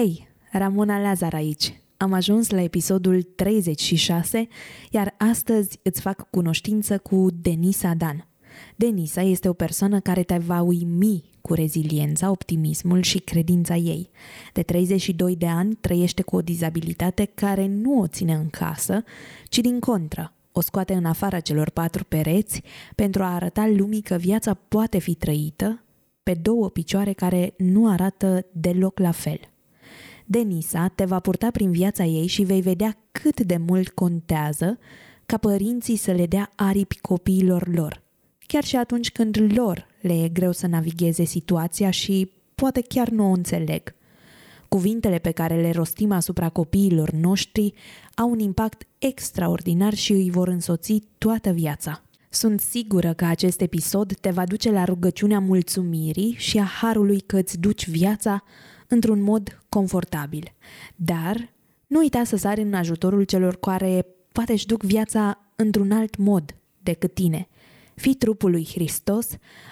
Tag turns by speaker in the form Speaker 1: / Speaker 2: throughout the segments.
Speaker 1: Hei, Ramona Lazar aici. Am ajuns la episodul 36, iar astăzi îți fac cunoștință cu Denisa Dan. Denisa este o persoană care te va uimi cu reziliența, optimismul și credința ei. De 32 de ani trăiește cu o dizabilitate care nu o ține în casă, ci din contră, o scoate în afara celor patru pereți pentru a arăta lumii că viața poate fi trăită pe două picioare care nu arată deloc la fel. Denisa te va purta prin viața ei și vei vedea cât de mult contează ca părinții să le dea aripi copiilor lor, chiar și atunci când lor le e greu să navigheze situația și poate chiar nu o înțeleg. Cuvintele pe care le rostim asupra copiilor noștri au un impact extraordinar și îi vor însoți toată viața. Sunt sigură că acest episod te va duce la rugăciunea mulțumirii și a harului că îți duci viața într-un mod confortabil. Dar nu uita să sari în ajutorul celor care poate își duc viața într-un alt mod decât tine. Fii trupul lui Hristos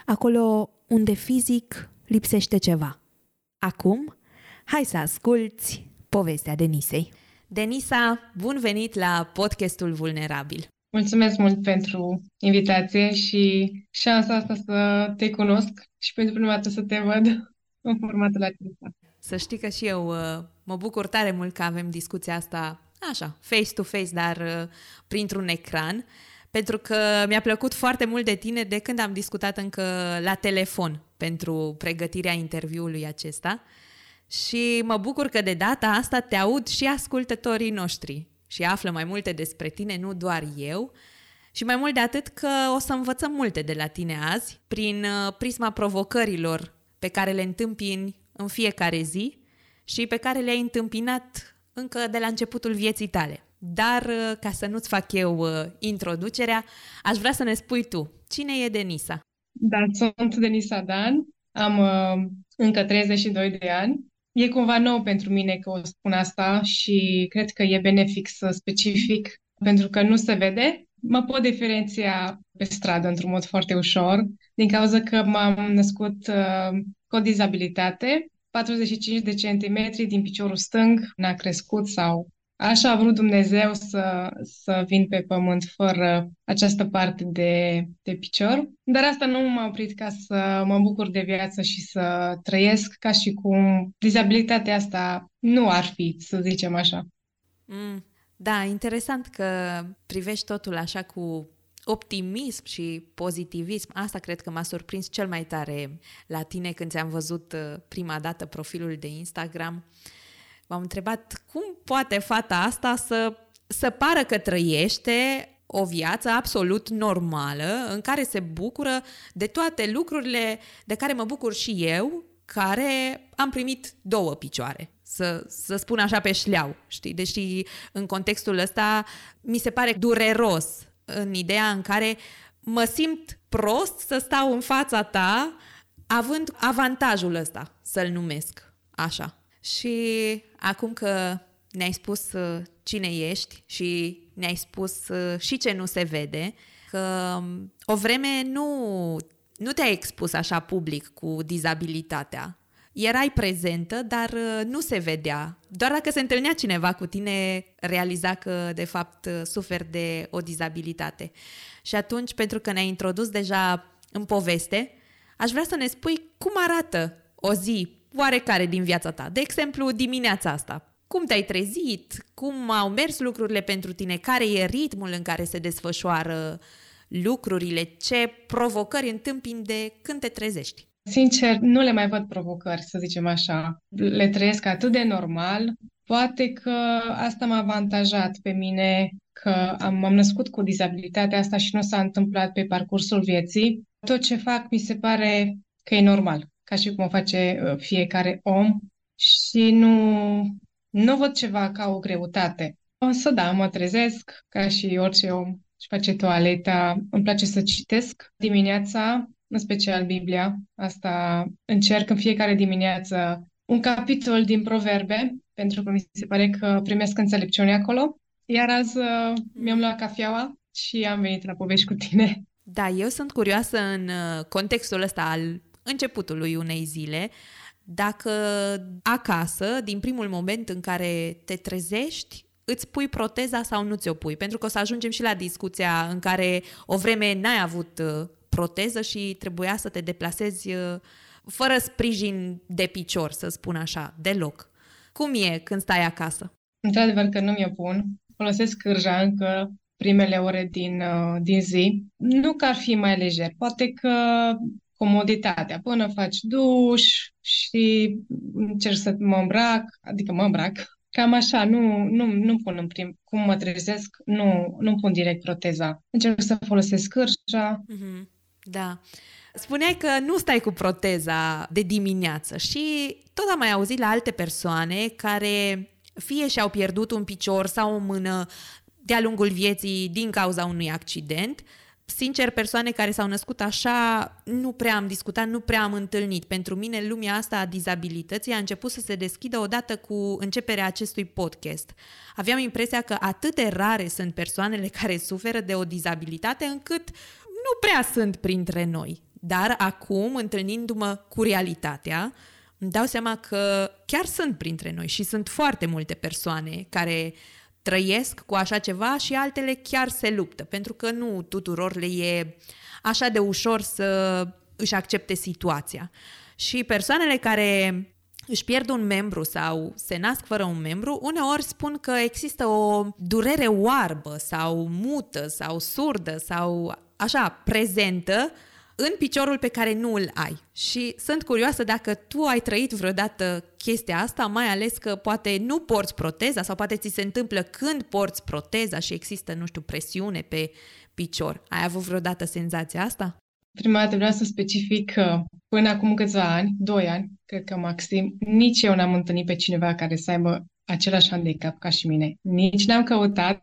Speaker 1: acolo unde fizic lipsește ceva. Acum, hai să asculți povestea Denisei. Denisa, bun venit la podcastul Vulnerabil.
Speaker 2: Mulțumesc mult pentru invitație și șansa asta să te cunosc și pentru prima dată să te văd în formatul acesta.
Speaker 1: Să știi că și eu uh, mă bucur tare mult că avem discuția asta așa, face-to-face, dar uh, printr-un ecran, pentru că mi-a plăcut foarte mult de tine de când am discutat încă la telefon pentru pregătirea interviului acesta și mă bucur că de data asta te aud și ascultătorii noștri și află mai multe despre tine, nu doar eu, și mai mult de atât că o să învățăm multe de la tine azi prin uh, prisma provocărilor pe care le întâmpini în fiecare zi și pe care le-ai întâmpinat încă de la începutul vieții tale. Dar, uh, ca să nu-ți fac eu uh, introducerea, aș vrea să ne spui tu, cine e Denisa?
Speaker 2: Da, sunt Denisa Dan, am uh, încă 32 de ani. E cumva nou pentru mine că o spun asta și cred că e benefic să specific pentru că nu se vede. Mă pot diferenția pe stradă într-un mod foarte ușor, din cauza că m-am născut uh, cu o dizabilitate, 45 de centimetri din piciorul stâng, n-a crescut sau așa a vrut Dumnezeu să, să vin pe pământ fără această parte de, de picior. Dar asta nu m-a oprit ca să mă bucur de viață și să trăiesc ca și cum dizabilitatea asta nu ar fi, să zicem așa.
Speaker 1: Mm, da, interesant că privești totul așa cu optimism și pozitivism, asta cred că m-a surprins cel mai tare la tine când ți-am văzut uh, prima dată profilul de Instagram. M-am întrebat cum poate fata asta să, să pară că trăiește o viață absolut normală în care se bucură de toate lucrurile de care mă bucur și eu, care am primit două picioare să, să spun așa pe șleau, știi? Deși în contextul ăsta mi se pare dureros în ideea în care mă simt prost să stau în fața ta având avantajul ăsta, să-l numesc așa. Și acum că ne-ai spus uh, cine ești și ne-ai spus uh, și ce nu se vede, că um, o vreme nu, nu te-ai expus așa public cu dizabilitatea, erai prezentă, dar uh, nu se vedea. Doar dacă se întâlnea cineva cu tine, realiza că, de fapt, uh, suferi de o dizabilitate. Și atunci, pentru că ne-ai introdus deja în poveste, aș vrea să ne spui cum arată o zi oarecare din viața ta. De exemplu, dimineața asta. Cum te-ai trezit? Cum au mers lucrurile pentru tine? Care e ritmul în care se desfășoară lucrurile? Ce provocări întâmpini de când te trezești?
Speaker 2: Sincer, nu le mai văd provocări, să zicem așa. Le trăiesc atât de normal. Poate că asta m-a avantajat pe mine, că am, m-am născut cu dizabilitatea asta și nu s-a întâmplat pe parcursul vieții. Tot ce fac mi se pare că e normal, ca și cum o face uh, fiecare om. și nu, nu văd ceva ca o greutate. Însă da, mă trezesc ca și orice om și face toaleta. Îmi place să citesc dimineața, în special Biblia. Asta încerc în fiecare dimineață un capitol din Proverbe, pentru că mi se pare că primesc înțelepciune acolo. Iar azi uh, mi-am luat cafeaua și am venit la povești cu tine.
Speaker 1: Da, eu sunt curioasă în uh, contextul ăsta al începutului unei zile, dacă acasă, din primul moment în care te trezești, îți pui proteza sau nu ți-o pui. Pentru că o să ajungem și la discuția în care o vreme n-ai avut uh, proteză și trebuia să te deplasezi fără sprijin de picior, să spun așa, deloc. Cum e când stai acasă?
Speaker 2: Într-adevăr că nu mi-o pun. Folosesc cârja încă primele ore din, uh, din zi. Nu că ar fi mai lejer, poate că comoditatea. Până faci duș și încerc să mă îmbrac, adică mă îmbrac, cam așa, nu, nu, nu pun în prim, cum mă trezesc, nu, nu pun direct proteza. Încerc să folosesc cârja.
Speaker 1: Mm-hmm. Da. Spuneai că nu stai cu proteza de dimineață și tot am mai auzit la alte persoane care fie și-au pierdut un picior sau o mână de-a lungul vieții din cauza unui accident. Sincer, persoane care s-au născut așa, nu prea am discutat, nu prea am întâlnit. Pentru mine, lumea asta a dizabilității a început să se deschidă odată cu începerea acestui podcast. Aveam impresia că atât de rare sunt persoanele care suferă de o dizabilitate încât nu prea sunt printre noi. Dar acum, întâlnindu-mă cu realitatea, îmi dau seama că chiar sunt printre noi și sunt foarte multe persoane care trăiesc cu așa ceva și altele chiar se luptă, pentru că nu tuturor le e așa de ușor să își accepte situația. Și persoanele care își pierd un membru sau se nasc fără un membru, uneori spun că există o durere oarbă sau mută sau surdă sau așa prezentă în piciorul pe care nu îl ai. Și sunt curioasă dacă tu ai trăit vreodată chestia asta, mai ales că poate nu porți proteza sau poate ți se întâmplă când porți proteza și există, nu știu, presiune pe picior. Ai avut vreodată senzația asta?
Speaker 2: Prima dată vreau să specific că până acum câțiva ani, doi ani, cred că maxim, nici eu n-am întâlnit pe cineva care să aibă același handicap ca și mine. Nici n-am căutat.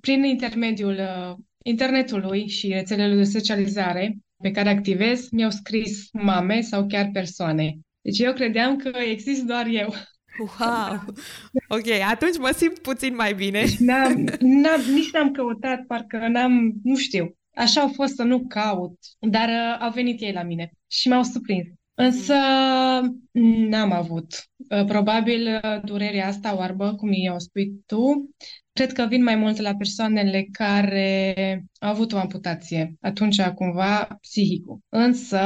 Speaker 2: Prin intermediul uh, internetului și rețelele de socializare, pe care activez mi-au scris mame sau chiar persoane. Deci eu credeam că exist doar eu.
Speaker 1: Wow! Ok, atunci mă simt puțin mai bine.
Speaker 2: Deci n-am, n-am, nici n-am căutat, parcă n-am, nu știu. Așa au fost să nu caut, dar uh, au venit ei la mine și m-au surprins. Însă n-am avut. Uh, probabil uh, durerea asta oarbă, cum i-o spui tu, cred că vin mai mult la persoanele care au avut o amputație, atunci cumva psihicul. Însă,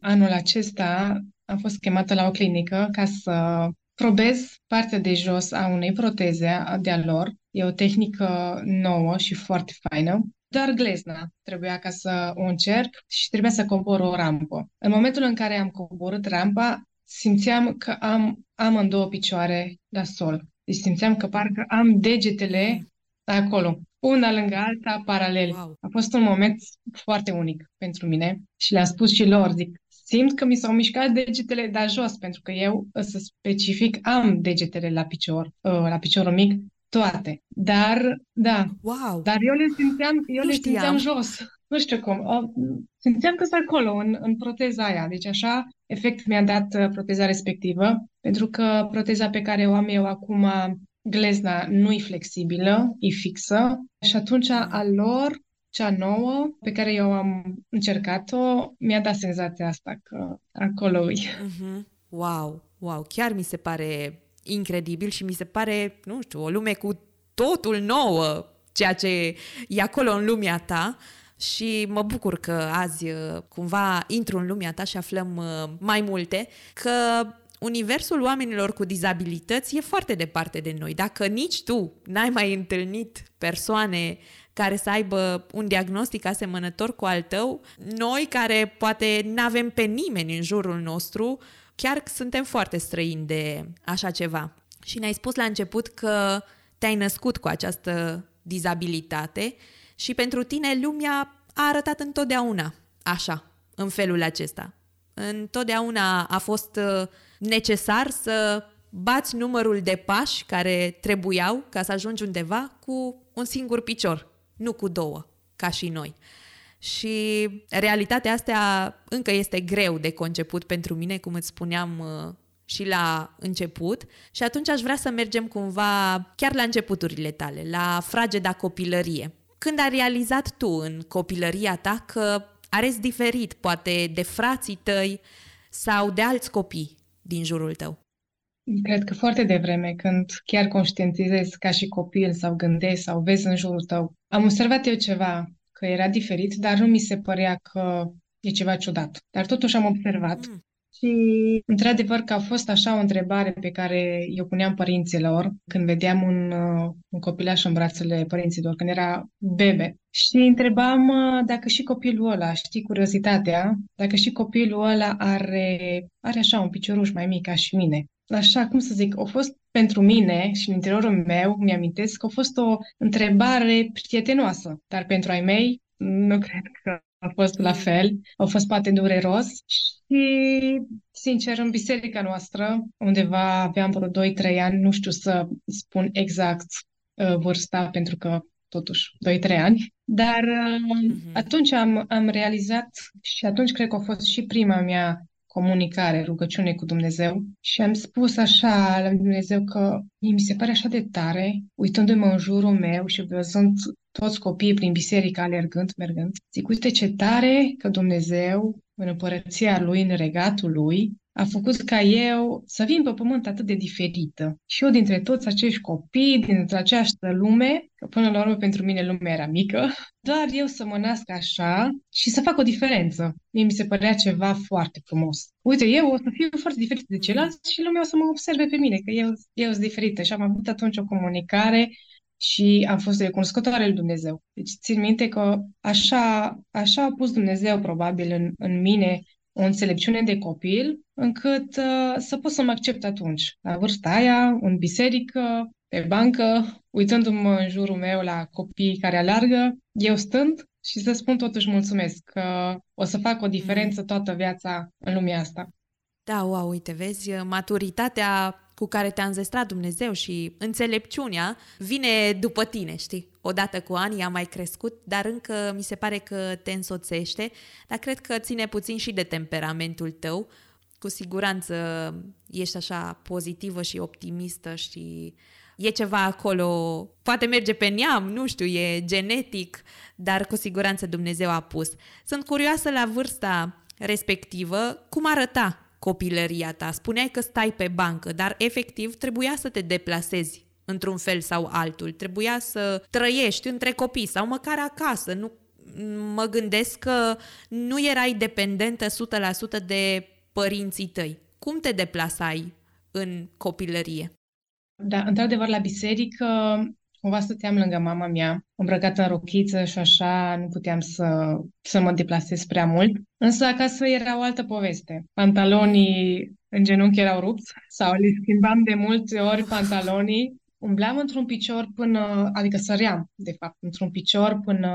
Speaker 2: anul acesta am fost chemată la o clinică ca să probez partea de jos a unei proteze de-a lor. E o tehnică nouă și foarte faină. Doar glezna trebuia ca să o încerc și trebuia să cobor o rampă. În momentul în care am coborât rampa, simțeam că am amândouă picioare la sol. Deci simțeam că parcă am degetele acolo, una lângă alta, paralel. Wow. A fost un moment foarte unic pentru mine și le-am spus și lor, zic, simt că mi s-au mișcat degetele de jos, pentru că eu, să specific, am degetele la picior, uh, la piciorul mic, toate. Dar, da.
Speaker 1: Wow.
Speaker 2: Dar eu le simțeam, eu nu le știam. simțeam jos. Nu știu cum. O, simțeam că sunt acolo, în, în proteza aia. Deci așa, efect mi-a dat uh, proteza respectivă, pentru că proteza pe care o am eu acum, glezna, nu e flexibilă, e fixă. Și atunci a lor, cea nouă, pe care eu am încercat-o, mi-a dat senzația asta că acolo e.
Speaker 1: Mm-hmm. Wow, wow, chiar mi se pare incredibil și mi se pare, nu știu, o lume cu totul nouă, ceea ce e acolo în lumea ta și mă bucur că azi uh, cumva intru în lumea ta și aflăm uh, mai multe, că universul oamenilor cu dizabilități e foarte departe de noi. Dacă nici tu n-ai mai întâlnit persoane care să aibă un diagnostic asemănător cu al tău, noi care poate nu avem pe nimeni în jurul nostru, chiar suntem foarte străini de așa ceva. Și ne-ai spus la început că te-ai născut cu această dizabilitate și pentru tine lumea a arătat întotdeauna așa, în felul acesta. Întotdeauna a fost uh, necesar să bați numărul de pași care trebuiau ca să ajungi undeva cu un singur picior, nu cu două, ca și noi. Și realitatea asta încă este greu de conceput pentru mine, cum îți spuneam uh, și la început. Și atunci aș vrea să mergem cumva chiar la începuturile tale, la frageda copilărie. Când ai realizat tu în copilăria ta că areți diferit, poate de frații tăi sau de alți copii din jurul tău?
Speaker 2: Cred că foarte devreme, când chiar conștientizezi ca și copil sau gândești sau vezi în jurul tău. Am observat eu ceva, că era diferit, dar nu mi se părea că e ceva ciudat. Dar totuși am observat mm. Și, într-adevăr, că a fost așa o întrebare pe care eu puneam părinților când vedeam un, uh, un copilaș în brațele părinților, când era bebe. Și întrebam uh, dacă și copilul ăla, știi, curiozitatea, dacă și copilul ăla are, are așa un picioruș mai mic ca și mine. Așa, cum să zic, a fost pentru mine și în interiorul meu, mi-amintesc că a fost o întrebare prietenoasă, dar pentru ai mei nu cred că a fost la fel, au fost poate dureros. Și, sincer, în biserica noastră, undeva aveam vreo 2-3 ani, nu știu să spun exact uh, vârsta, pentru că totuși 2-3 ani, dar uh, uh-huh. atunci am, am realizat și atunci cred că a fost și prima mea comunicare, rugăciune cu Dumnezeu. Și am spus așa la Dumnezeu că mi se pare așa de tare, uitându-mă în jurul meu și văzând toți copiii prin biserică alergând, mergând, zic, uite ce tare că Dumnezeu în împărăția lui, în regatul lui, a făcut ca eu să vin pe pământ atât de diferită. Și eu dintre toți acești copii, dintre această lume, că până la urmă pentru mine lumea era mică, doar eu să mă nasc așa și să fac o diferență. Mie mi se părea ceva foarte frumos. Uite, eu o să fiu foarte diferită de ceilalți și lumea o să mă observe pe mine, că eu, eu sunt diferită. Și am avut atunci o comunicare și am fost recunoscătoare lui Dumnezeu. Deci țin minte că așa, așa a pus Dumnezeu probabil în, în mine o înțelepciune de copil încât uh, să pot să mă accept atunci. La vârsta aia, în biserică, pe bancă, uitându-mă în jurul meu la copii care alargă, eu stând și să spun totuși mulțumesc că o să fac o diferență toată viața în lumea asta.
Speaker 1: Da, wow, uite, vezi, maturitatea cu care te-a înzestrat Dumnezeu și înțelepciunea vine după tine, știi? Odată cu ani a mai crescut, dar încă mi se pare că te însoțește, dar cred că ține puțin și de temperamentul tău. Cu siguranță ești așa pozitivă și optimistă și e ceva acolo, poate merge pe neam, nu știu, e genetic, dar cu siguranță Dumnezeu a pus. Sunt curioasă la vârsta respectivă cum arăta copilăria ta. Spuneai că stai pe bancă, dar efectiv trebuia să te deplasezi într-un fel sau altul. Trebuia să trăiești între copii sau măcar acasă. Nu, mă gândesc că nu erai dependentă 100% de părinții tăi. Cum te deplasai în copilărie?
Speaker 2: Da, într-adevăr, la biserică cumva stăteam lângă mama mea, îmbrăcată în rochiță și așa, nu puteam să, să mă deplasez prea mult. Însă acasă era o altă poveste. Pantalonii în genunchi erau rupți sau le schimbam de multe ori pantalonii. Umbleam într-un picior până, adică săream, de fapt, într-un picior până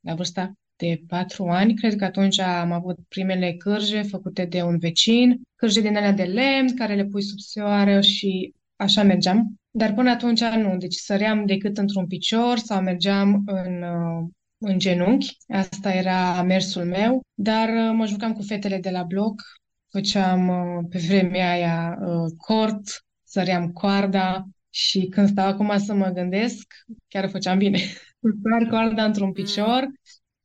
Speaker 2: la vârsta de patru ani. Cred că atunci am avut primele cârje făcute de un vecin, cârje din alea de lemn care le pui sub soară și așa mergeam. Dar până atunci nu, deci săream decât într-un picior sau mergeam în, uh, în genunchi. Asta era mersul meu, dar uh, mă jucam cu fetele de la bloc, făceam uh, pe vremea aia cort, săream coarda și când stau acum să mă gândesc, chiar o făceam bine. Sar coarda într-un picior,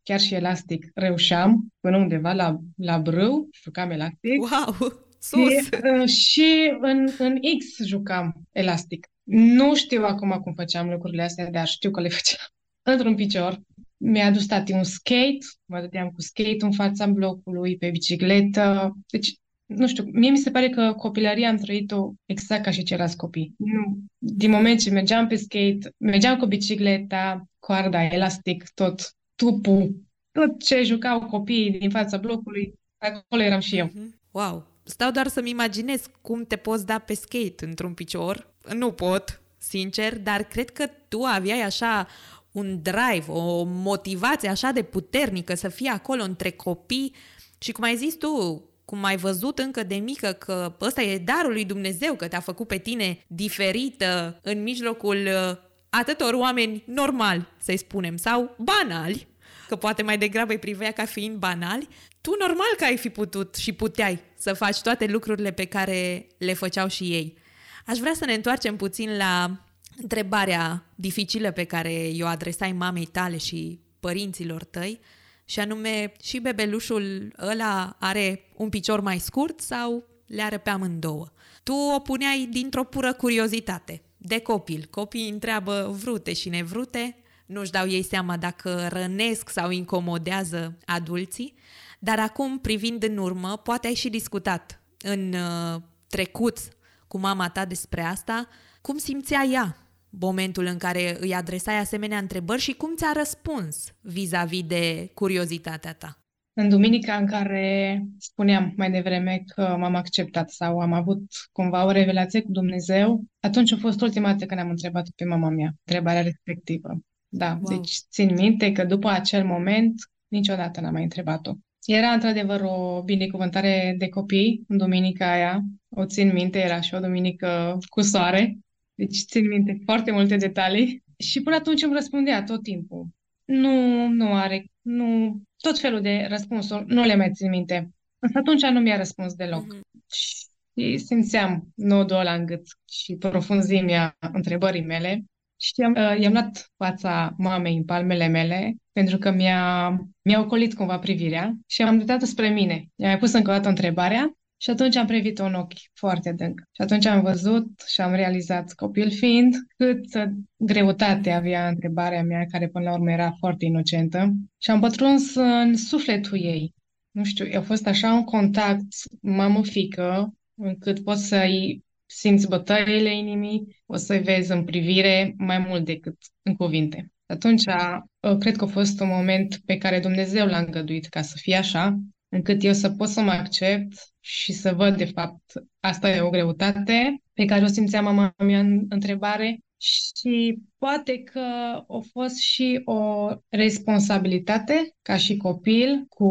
Speaker 2: chiar și elastic reușeam până undeva la, la brâu, jucam elastic.
Speaker 1: Wow! Sus!
Speaker 2: Și, uh, și în, în X jucam elastic. Nu știu acum cum făceam lucrurile astea, dar știu că le făceam. Într-un picior, mi-a adus tati un skate, mă dădeam cu skate în fața blocului, pe bicicletă. Deci, nu știu, mie mi se pare că copilăria am trăit-o exact ca și ceilalți copii. Nu. Din moment ce mergeam pe skate, mergeam cu bicicleta, coarda, elastic, tot, tupul, tot ce jucau copiii din fața blocului, acolo eram și eu. Mhm.
Speaker 1: Wow! Stau doar să-mi imaginez cum te poți da pe skate într-un picior. Nu pot, sincer, dar cred că tu aveai așa un drive, o motivație așa de puternică să fii acolo între copii și cum ai zis tu, cum ai văzut încă de mică că ăsta e darul lui Dumnezeu, că te-a făcut pe tine diferită în mijlocul uh, atâtor oameni normali, să-i spunem, sau banali, că poate mai degrabă îi privea ca fiind banali, tu normal că ai fi putut și puteai să faci toate lucrurile pe care le făceau și ei. Aș vrea să ne întoarcem puțin la întrebarea dificilă pe care o adresai mamei tale și părinților tăi, și anume și bebelușul ăla are un picior mai scurt sau le are pe amândouă. Tu o puneai dintr-o pură curiozitate, de copil. Copiii întreabă vrute și nevrute, nu-și dau ei seama dacă rănesc sau incomodează adulții, dar acum, privind în urmă, poate ai și discutat în uh, trecut cu mama ta despre asta, cum simțea ea momentul în care îi adresai asemenea întrebări și cum ți-a răspuns vis-a-vis de curiozitatea ta?
Speaker 2: În duminica în care spuneam mai devreme că m-am acceptat sau am avut cumva o revelație cu Dumnezeu, atunci a fost ultima dată când am întrebat pe mama mea întrebarea respectivă. Da, wow. deci țin minte că după acel moment niciodată n-am mai întrebat-o. Era într-adevăr o binecuvântare de copii în duminica aia. O țin minte, era și o duminică cu soare. Deci țin minte foarte multe detalii. Și până atunci îmi răspundea tot timpul. Nu, nu are, nu, tot felul de răspunsuri, nu le mai țin minte. Însă atunci nu mi-a răspuns deloc. Mm-hmm. Și simțeam nodul ăla în gât și profunzimea întrebării mele. Și am, uh, i-am luat fața mamei în palmele mele pentru că mi-a, mi-a ocolit cumva privirea și am uitat spre mine. I-am mai pus încă o dată întrebarea și atunci am privit-o în ochi foarte adânc. Și atunci am văzut și am realizat, copil fiind, cât greutate avea întrebarea mea, care până la urmă era foarte inocentă. Și am pătruns în sufletul ei. Nu știu, a fost așa un contact mamă-fică, încât poți să-i simți bătăile inimii, o să-i vezi în privire mai mult decât în cuvinte. Atunci, cred că a fost un moment pe care Dumnezeu l-a îngăduit ca să fie așa, încât eu să pot să mă accept și să văd, de fapt, asta e o greutate pe care o simțea mama mea în întrebare și poate că a fost și o responsabilitate ca și copil cu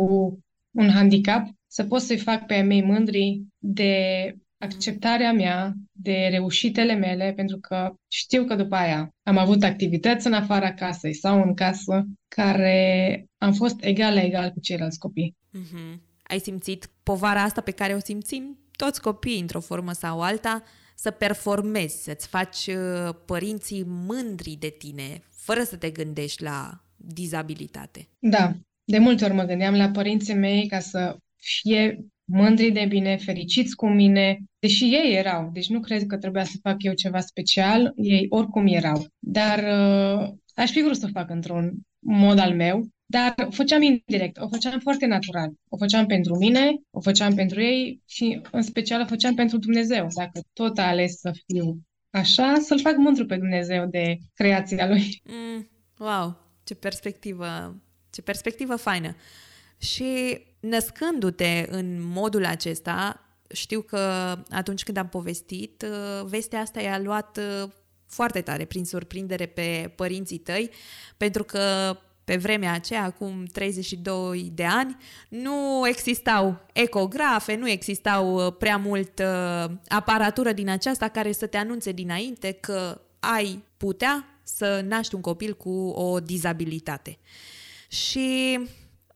Speaker 2: un handicap să pot să-i fac pe mei mândri de acceptarea mea de reușitele mele, pentru că știu că după aia am avut activități în afara casei sau în casă care am fost egal la egal cu ceilalți copii.
Speaker 1: Mm-hmm. Ai simțit povara asta pe care o simțim toți copiii într-o formă sau alta, să performezi, să-ți faci uh, părinții mândri de tine, fără să te gândești la dizabilitate.
Speaker 2: Da, de multe ori mă gândeam la părinții mei ca să fie mândri de mine, fericiți cu mine, deși ei erau. Deci nu cred că trebuia să fac eu ceva special, ei oricum erau. Dar uh, aș fi vrut să fac într-un mod al meu, dar o făceam indirect, o făceam foarte natural. O făceam pentru mine, o făceam pentru ei și în special o făceam pentru Dumnezeu. Dacă tot a ales să fiu așa, să-L fac mândru pe Dumnezeu de creația Lui.
Speaker 1: Mm, wow, ce perspectivă, ce perspectivă faină. Și născându-te în modul acesta, știu că atunci când am povestit, uh, vestea asta i-a luat uh, foarte tare prin surprindere pe părinții tăi, pentru că pe vremea aceea, acum 32 de ani, nu existau ecografe, nu existau uh, prea mult aparatură din aceasta care să te anunțe dinainte că ai putea să naști un copil cu o dizabilitate. Și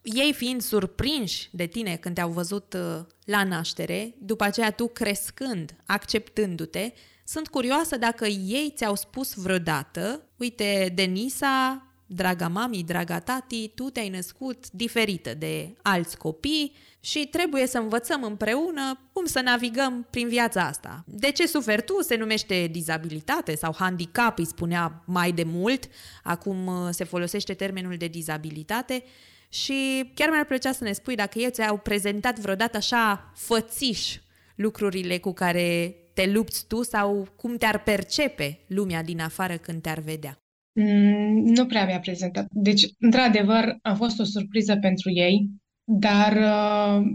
Speaker 1: ei fiind surprinși de tine când te-au văzut uh, la naștere, după aceea tu crescând, acceptându-te, sunt curioasă dacă ei ți-au spus vreodată, uite, Denisa, draga mami, draga tati, tu te-ai născut diferită de alți copii și trebuie să învățăm împreună cum să navigăm prin viața asta. De ce suferi tu? Se numește dizabilitate sau handicap, îi spunea mai de mult, acum uh, se folosește termenul de dizabilitate și chiar mi-ar plăcea să ne spui dacă ei ți-au prezentat vreodată așa fățiș lucrurile cu care te lupți tu sau cum te-ar percepe lumea din afară când te-ar vedea.
Speaker 2: Mm, nu prea mi-a prezentat. Deci, într-adevăr, a fost o surpriză pentru ei, dar uh,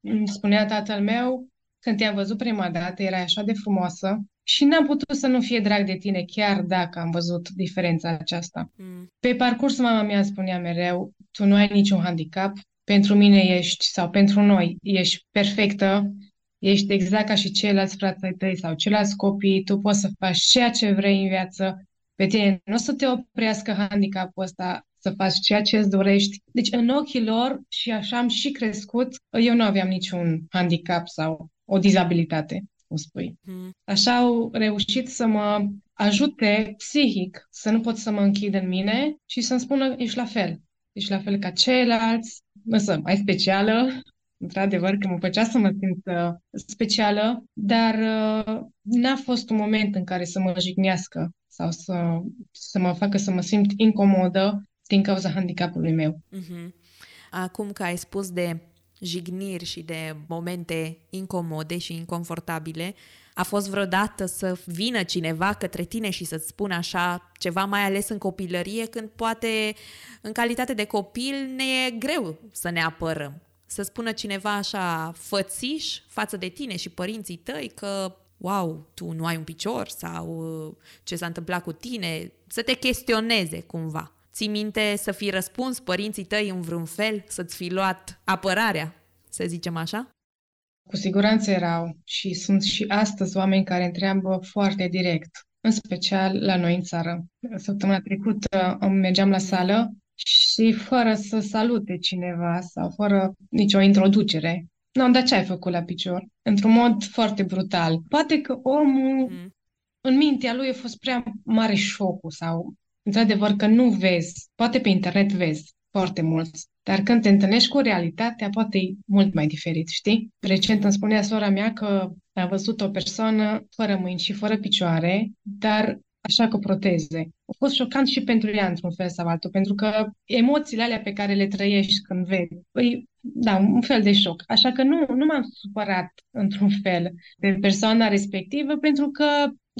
Speaker 2: îmi spunea tatăl meu, când te-am văzut prima dată, era așa de frumoasă și n-am putut să nu fie drag de tine, chiar dacă am văzut diferența aceasta. Mm. Pe parcurs, mama mea spunea mereu, tu nu ai niciun handicap, pentru mine ești sau pentru noi ești perfectă, ești exact ca și ceilalți frați ai tăi sau ceilalți copii, tu poți să faci ceea ce vrei în viață, pe tine nu o să te oprească handicapul ăsta să faci ceea ce îți dorești. Deci în ochii lor, și așa am și crescut, eu nu aveam niciun handicap sau o dizabilitate, cum spui. Mm. Așa au reușit să mă ajute psihic, să nu pot să mă închid în mine și să-mi spună, ești la fel. Ești la fel ca ceilalți, însă mai specială, într-adevăr, că mă făcea să mă simt uh, specială, dar uh, n-a fost un moment în care să mă jignească sau să, să mă facă să mă simt incomodă din cauza handicapului meu. Uh-huh.
Speaker 1: Acum că ai spus de jigniri și de momente incomode și inconfortabile, a fost vreodată să vină cineva către tine și să-ți spună așa ceva, mai ales în copilărie, când poate în calitate de copil ne e greu să ne apărăm. Să spună cineva așa fățiș față de tine și părinții tăi că wow, tu nu ai un picior sau ce s-a întâmplat cu tine, să te chestioneze cumva. Ții minte să fi răspuns părinții tăi în vreun fel, să-ți fi luat apărarea, să zicem așa?
Speaker 2: Cu siguranță erau și sunt și astăzi oameni care întreabă foarte direct, în special la noi în țară. Săptămâna trecută mergeam la sală și fără să salute cineva sau fără nicio introducere. Nu, dar ce ai făcut la picior? Într-un mod foarte brutal. Poate că omul, mm. în mintea lui a fost prea mare șocul sau într-adevăr că nu vezi, poate pe internet vezi foarte mulți, dar când te întâlnești cu realitatea, poate e mult mai diferit, știi? Recent îmi spunea sora mea că a văzut o persoană fără mâini și fără picioare, dar așa cu proteze. A fost șocant și pentru ea, într-un fel sau altul, pentru că emoțiile alea pe care le trăiești când vezi, păi, da, un fel de șoc. Așa că nu, nu m-am supărat, într-un fel, de persoana respectivă, pentru că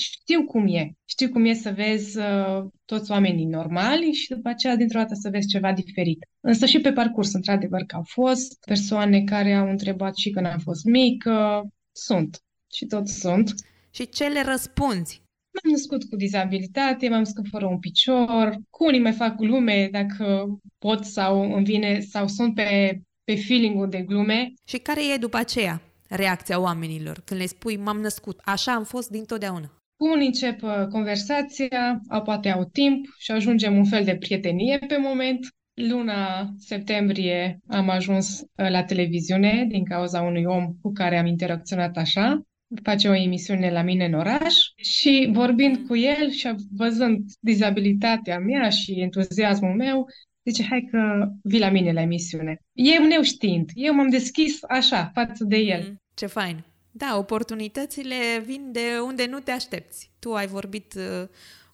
Speaker 2: știu cum e. Știu cum e să vezi uh, toți oamenii normali și după aceea, dintr-o dată, să vezi ceva diferit. Însă și pe parcurs, într-adevăr, că au fost persoane care au întrebat și când am fost mică. Sunt. Și tot sunt.
Speaker 1: Și ce le răspunzi?
Speaker 2: M-am născut cu dizabilitate, m-am născut fără un picior. Cu unii mai fac glume dacă pot sau îmi vine sau sunt pe, pe feeling-ul de glume.
Speaker 1: Și care e după aceea reacția oamenilor când le spui m-am născut, așa am fost dintotdeauna?
Speaker 2: Unii încep uh, conversația, au poate au timp și ajungem un fel de prietenie pe moment. Luna septembrie am ajuns uh, la televiziune din cauza unui om cu care am interacționat așa. Face o emisiune la mine în oraș și vorbind cu el și văzând dizabilitatea mea și entuziasmul meu, zice, hai că vii la mine la emisiune. Eu neuștiind, eu m-am deschis așa, față de el. Mm,
Speaker 1: ce fain! Da, oportunitățile vin de unde nu te aștepți. Tu ai vorbit uh,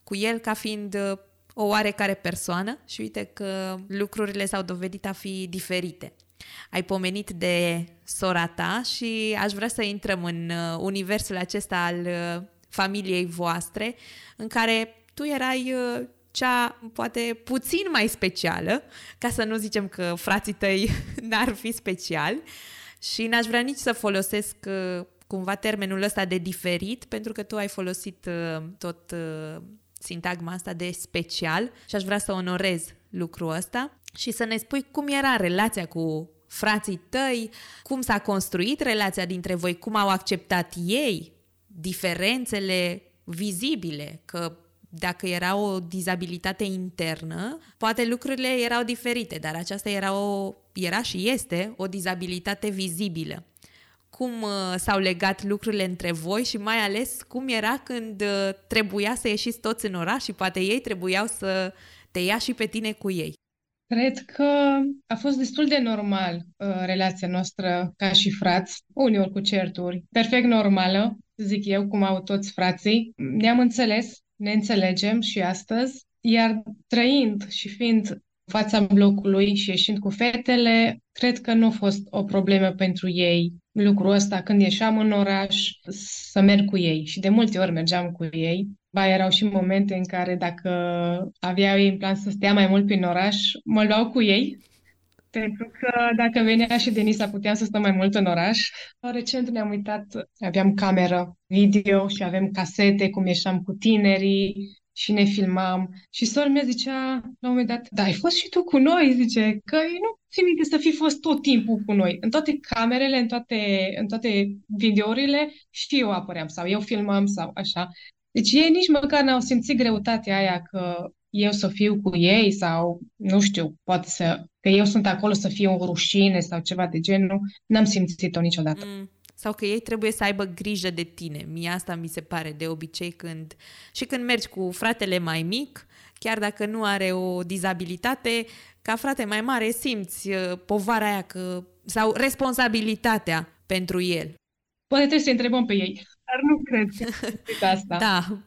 Speaker 1: cu el ca fiind uh, o oarecare persoană și uite că lucrurile s-au dovedit a fi diferite. Ai pomenit de sora ta și aș vrea să intrăm în uh, universul acesta al familiei voastre, în care tu erai cea poate puțin mai specială, ca să nu zicem că frații tăi n-ar fi speciali, și n-aș vrea nici să folosesc uh, cumva termenul ăsta de diferit, pentru că tu ai folosit uh, tot uh, sintagma asta de special și aș vrea să onorez lucrul ăsta și să ne spui cum era relația cu frații tăi, cum s-a construit relația dintre voi, cum au acceptat ei diferențele vizibile, că dacă era o dizabilitate internă, poate lucrurile erau diferite, dar aceasta era, o, era și este o dizabilitate vizibilă. Cum uh, s-au legat lucrurile între voi și mai ales cum era când uh, trebuia să ieșiți toți în oraș și poate ei trebuiau să te ia și pe tine cu ei?
Speaker 2: Cred că a fost destul de normal uh, relația noastră ca și frați, uneori cu certuri, perfect normală, zic eu, cum au toți frații. Ne-am înțeles, ne înțelegem și astăzi, iar trăind și fiind fața blocului și ieșind cu fetele, cred că nu a fost o problemă pentru ei lucrul ăsta când ieșeam în oraș să merg cu ei și de multe ori mergeam cu ei. Ba, erau și momente în care dacă aveau ei în plan să stea mai mult prin oraș, mă luau cu ei pentru că dacă venea și Denisa puteam să stăm mai mult în oraș. Recent ne-am uitat, aveam cameră video și avem casete cum ieșeam cu tinerii și ne filmam. Și sora mea zicea la un moment dat, da, ai fost și tu cu noi? Zice, că nu ți minte să fi fost tot timpul cu noi. În toate camerele, în toate, în toate videourile și eu apăream sau eu filmam sau așa. Deci ei nici măcar n-au simțit greutatea aia că eu să fiu cu ei sau, nu știu, poate să, că eu sunt acolo să fiu o rușine sau ceva de genul. N-am simțit-o niciodată. Mm
Speaker 1: sau că ei trebuie să aibă grijă de tine. Mie asta mi se pare de obicei când și când mergi cu fratele mai mic, chiar dacă nu are o dizabilitate, ca frate mai mare simți uh, povara aia că, sau responsabilitatea pentru el.
Speaker 2: Poate trebuie să întrebăm pe ei, dar nu cred că asta.
Speaker 1: da.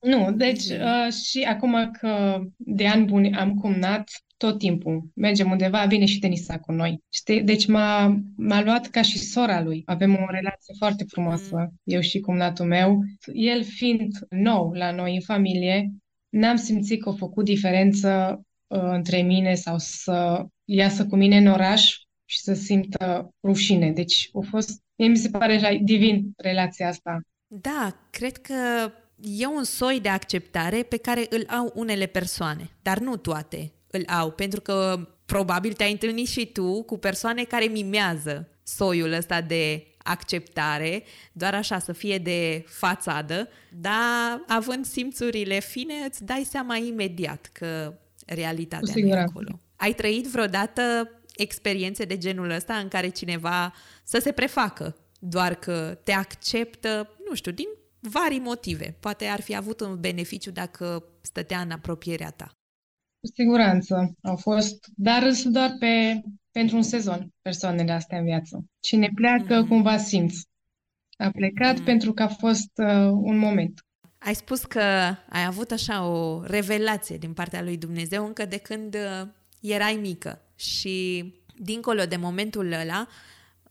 Speaker 2: Nu, deci uh, și acum că de ani buni am cumnat, tot timpul. Mergem undeva, vine și Denisa cu noi. Știi? Deci m-a, m-a luat ca și sora lui. Avem o relație foarte frumoasă, mm. eu și cumnatul meu. El fiind nou la noi în familie, n-am simțit că a făcut diferență uh, între mine sau să iasă cu mine în oraș și să simtă rușine. Deci a fost, mie mi se pare divin relația asta.
Speaker 1: Da, cred că e un soi de acceptare pe care îl au unele persoane, dar nu toate îl au, pentru că probabil te-ai întâlnit și tu cu persoane care mimează soiul ăsta de acceptare, doar așa să fie de fațadă, dar având simțurile fine, îți dai seama imediat că realitatea nu e acolo. Ai trăit vreodată experiențe de genul ăsta în care cineva să se prefacă, doar că te acceptă, nu știu, din vari motive. Poate ar fi avut un beneficiu dacă stătea în apropierea ta.
Speaker 2: Cu siguranță au fost, dar sunt doar pe, pentru un sezon persoanele astea în viață. Cine pleacă, mm-hmm. cumva simți. A plecat mm-hmm. pentru că a fost uh, un moment.
Speaker 1: Ai spus că ai avut așa o revelație din partea lui Dumnezeu încă de când uh, erai mică și dincolo de momentul ăla,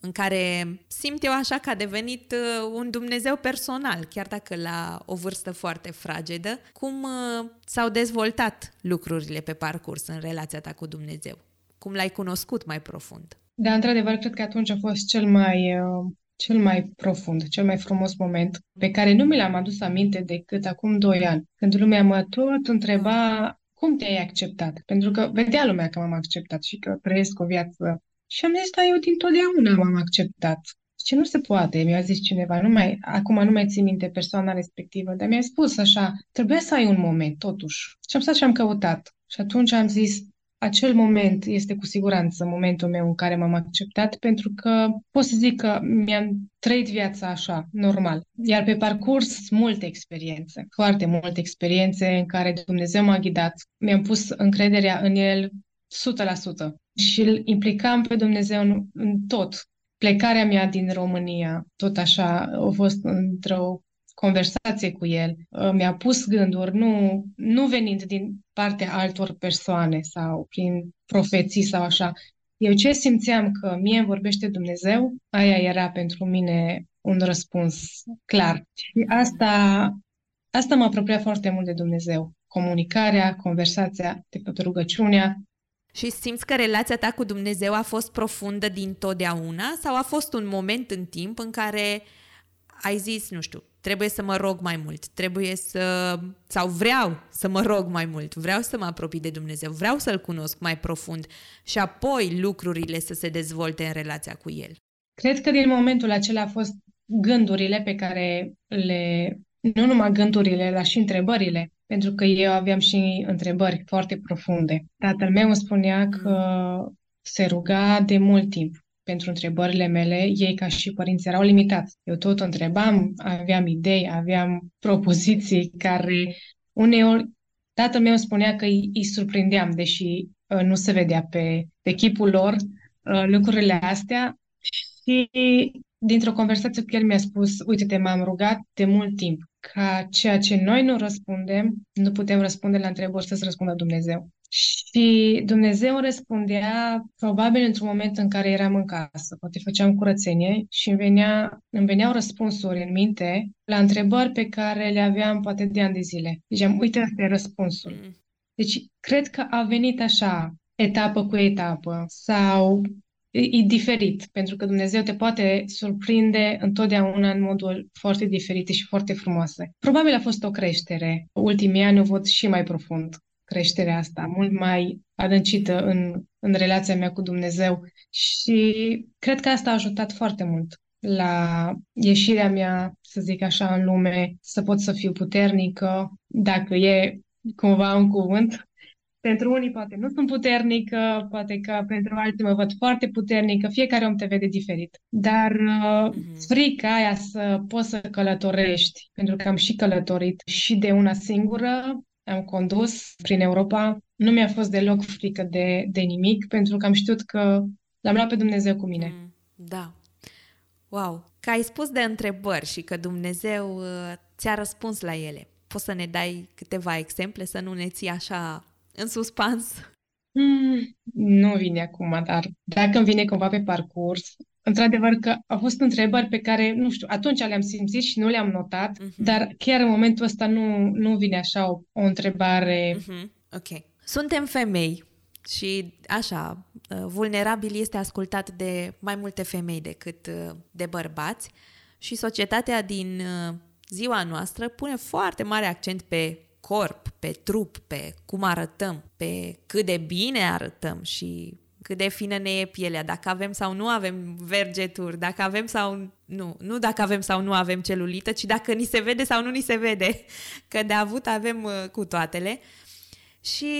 Speaker 1: în care simt eu așa că a devenit uh, un Dumnezeu personal, chiar dacă la o vârstă foarte fragedă, cum uh, s-au dezvoltat lucrurile pe parcurs în relația ta cu Dumnezeu? Cum l-ai cunoscut mai profund?
Speaker 2: Da, într-adevăr, cred că atunci a fost cel mai, uh, cel mai profund, cel mai frumos moment, pe care nu mi l-am adus aminte decât acum doi ani, când lumea mă tot întreba cum te-ai acceptat? Pentru că vedea lumea că m-am acceptat și că trăiesc o viață și am zis, da, eu din totdeauna m-am acceptat. Ce nu se poate, mi-a zis cineva, nu mai, acum nu mai țin minte persoana respectivă, dar mi-a spus așa, trebuie să ai un moment, totuși. Și am stat și am căutat. Și atunci am zis, acel moment este cu siguranță momentul meu în care m-am acceptat, pentru că pot să zic că mi-am trăit viața așa, normal. Iar pe parcurs, multe experiențe, foarte multe experiențe în care Dumnezeu m-a ghidat. Mi-am pus încrederea în El 100% și îl implicam pe Dumnezeu în, în tot. Plecarea mea din România, tot așa, a fost într-o conversație cu el, mi-a pus gânduri, nu, nu venind din partea altor persoane sau prin profeții sau așa. Eu ce simțeam că mie îmi vorbește Dumnezeu, aia era pentru mine un răspuns clar. Și asta, asta m-a apropiat foarte mult de Dumnezeu. Comunicarea, conversația, de fapt rugăciunea,
Speaker 1: și simți că relația ta cu Dumnezeu a fost profundă din totdeauna sau a fost un moment în timp în care ai zis, nu știu, trebuie să mă rog mai mult, trebuie să, sau vreau să mă rog mai mult, vreau să mă apropii de Dumnezeu, vreau să-L cunosc mai profund și apoi lucrurile să se dezvolte în relația cu El.
Speaker 2: Cred că din momentul acela a fost gândurile pe care le, nu numai gândurile, dar și întrebările pentru că eu aveam și întrebări foarte profunde. Tatăl meu îmi spunea mm. că se ruga de mult timp pentru întrebările mele. Ei, ca și părinți, erau limitați. Eu tot întrebam, aveam idei, aveam propoziții care uneori tatăl meu spunea că îi, îi surprindeam, deși uh, nu se vedea pe, pe chipul lor uh, lucrurile astea. Și dintr-o conversație cu el mi-a spus, uite-te, m-am rugat de mult timp ca ceea ce noi nu răspundem, nu putem răspunde la întrebări să-ți răspundă Dumnezeu. Și Dumnezeu răspundea probabil într-un moment în care eram în casă, poate făceam curățenie și îmi, venea, îmi veneau răspunsuri în minte la întrebări pe care le aveam poate de ani de zile. Ziceam, uite, asta e răspunsul. Mm. Deci, cred că a venit așa, etapă cu etapă, sau e, e diferit, pentru că Dumnezeu te poate surprinde întotdeauna în modul foarte diferite și foarte frumoase. Probabil a fost o creștere. Ultimii ani o văd și mai profund creșterea asta, mult mai adâncită în, în relația mea cu Dumnezeu și cred că asta a ajutat foarte mult la ieșirea mea, să zic așa, în lume, să pot să fiu puternică, dacă e cumva un cuvânt. Pentru unii poate nu sunt puternică, poate că pentru alții mă văd foarte puternică, fiecare om te vede diferit. Dar uh, mm-hmm. frica aia să poți să călătorești, pentru că am și călătorit și de una singură, am condus prin Europa, nu mi-a fost deloc frică de, de nimic, pentru că am știut că l-am luat pe Dumnezeu cu mine. Mm,
Speaker 1: da. Wow! Că ai spus de întrebări și că Dumnezeu uh, ți-a răspuns la ele. Poți să ne dai câteva exemple, să nu ne ții așa în suspans?
Speaker 2: Mm, nu vine acum, dar dacă îmi vine cumva pe parcurs, într-adevăr că au fost întrebări pe care, nu știu, atunci le-am simțit și nu le-am notat, uh-huh. dar chiar în momentul ăsta nu, nu vine așa o, o întrebare.
Speaker 1: Uh-huh. Ok. Suntem femei și așa, uh, vulnerabil este ascultat de mai multe femei decât uh, de bărbați și societatea din uh, ziua noastră pune foarte mare accent pe corp, pe trup, pe cum arătăm, pe cât de bine arătăm și cât de fină ne e pielea, dacă avem sau nu avem vergeturi, dacă avem sau nu, nu dacă avem sau nu avem celulită, ci dacă ni se vede sau nu ni se vede, că de avut avem cu toatele. Și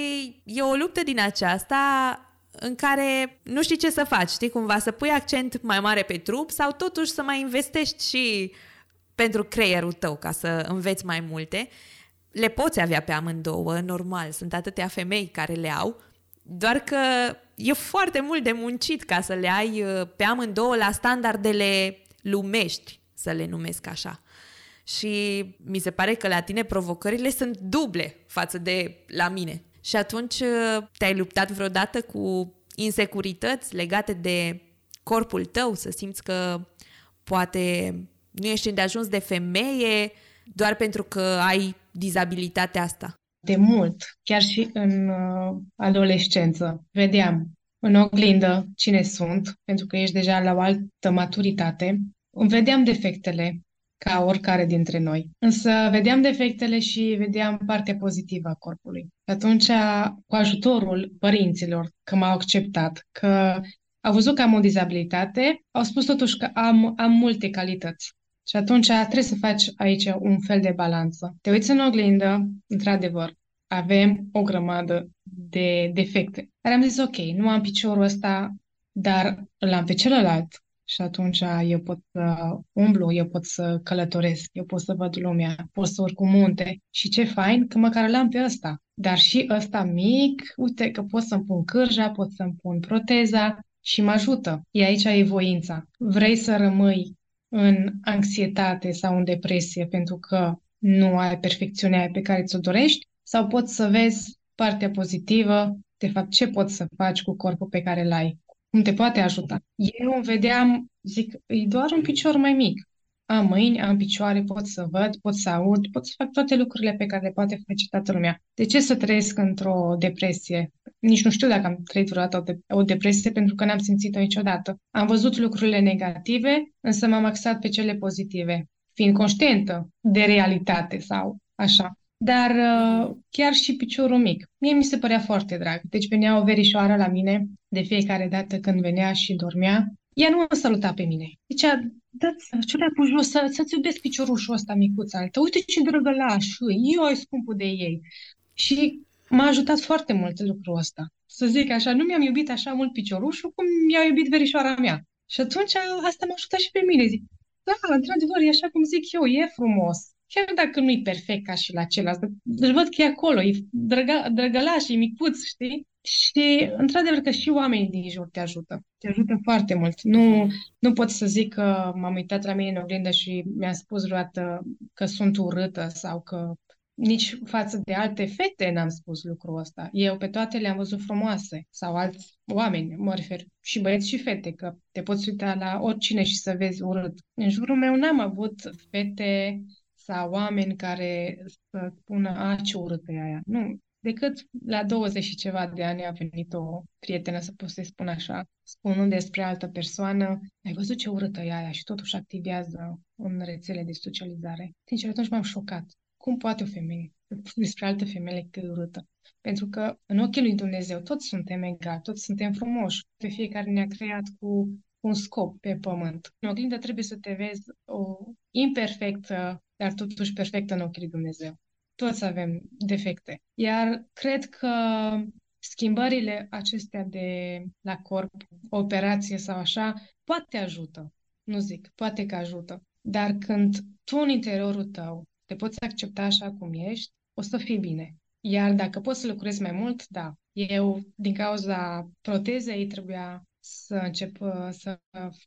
Speaker 1: e o luptă din aceasta în care nu știi ce să faci, știi, cumva să pui accent mai mare pe trup sau totuși să mai investești și pentru creierul tău ca să înveți mai multe. Le poți avea pe amândouă, normal, sunt atâtea femei care le au, doar că e foarte mult de muncit ca să le ai uh, pe amândouă la standardele lumești, să le numesc așa. Și mi se pare că la tine provocările sunt duble față de la mine. Și atunci uh, te-ai luptat vreodată cu insecurități legate de corpul tău, să simți că poate nu ești îndeajuns de femeie doar pentru că ai dizabilitatea asta?
Speaker 2: De mult, chiar și în uh, adolescență, vedeam în oglindă cine sunt, pentru că ești deja la o altă maturitate, îmi vedeam defectele, ca oricare dintre noi. Însă vedeam defectele și vedeam partea pozitivă a corpului. Atunci, cu ajutorul părinților, că m-au acceptat, că au văzut că am o dizabilitate, au spus totuși că am, am multe calități. Și atunci trebuie să faci aici un fel de balanță. Te uiți în oglindă, într-adevăr, avem o grămadă de defecte. Dar am zis, ok, nu am piciorul ăsta, dar îl am pe celălalt și atunci eu pot să umblu, eu pot să călătoresc, eu pot să văd lumea, pot să urc un munte. Și ce fain că măcar l-am pe ăsta. Dar și ăsta mic, uite că pot să-mi pun cârja, pot să-mi pun proteza și mă ajută. E aici e voința. Vrei să rămâi în anxietate sau în depresie pentru că nu ai perfecțiunea pe care ți-o dorești sau poți să vezi partea pozitivă, de fapt ce poți să faci cu corpul pe care l-ai, cum te poate ajuta. Eu îmi vedeam, zic, e doar un picior mai mic. Am mâini, am picioare, pot să văd, pot să aud, pot să fac toate lucrurile pe care le poate face toată lumea. De ce să trăiesc într-o depresie? Nici nu știu dacă am trăit vreodată o, de- o depresie pentru că n-am simțit-o niciodată. Am văzut lucrurile negative, însă m-am axat pe cele pozitive, fiind conștientă de realitate sau așa dar uh, chiar și piciorul mic. Mie mi se părea foarte drag. Deci venea o verișoară la mine de fiecare dată când venea și dormea. Ea nu mă saluta pe mine. Zicea, dă-ți ciuleapul jos, să, să-ți iubesc piciorușul ăsta micuț altă. Uite ce drăgălaș, eu ai scumpul de ei. Și m-a ajutat foarte mult lucrul ăsta. Să zic așa, nu mi-am iubit așa mult piciorușul cum mi-a iubit verișoara mea. Și atunci asta m-a ajutat și pe mine. Zic, da, într-adevăr, e așa cum zic eu, e frumos chiar dacă nu e perfect ca și la celălalt, îl văd că e acolo, e drăga, drăgălaș, e micuț, știi? Și, într-adevăr, că și oamenii din jur te ajută. Te ajută foarte mult. Nu, nu pot să zic că m-am uitat la mine în oglindă și mi-a spus vreodată că sunt urâtă sau că nici față de alte fete n-am spus lucrul ăsta. Eu pe toate le-am văzut frumoase sau alți oameni, mă refer și băieți și fete, că te poți uita la oricine și să vezi urât. În jurul meu n-am avut fete sau oameni care să spună, a, ce urâtă e aia. Nu, decât la 20 și ceva de ani a venit o prietenă, să pot să-i spun așa, spunând despre altă persoană, ai văzut ce urâtă e aia și totuși activează în rețele de socializare. Sincer, atunci m-am șocat. Cum poate o femeie despre altă femeie că e urâtă? Pentru că în ochii lui Dumnezeu toți suntem egali, toți suntem frumoși. Pe fiecare ne-a creat cu un scop pe pământ. În oglindă trebuie să te vezi o imperfectă, dar totuși perfectă în ochii lui Dumnezeu. Toți avem defecte. Iar cred că schimbările acestea de la corp, operație sau așa, poate ajută. Nu zic, poate că ajută. Dar când tu în interiorul tău te poți accepta așa cum ești, o să fii bine. Iar dacă poți să lucrezi mai mult, da. Eu, din cauza protezei, trebuia să încep uh, să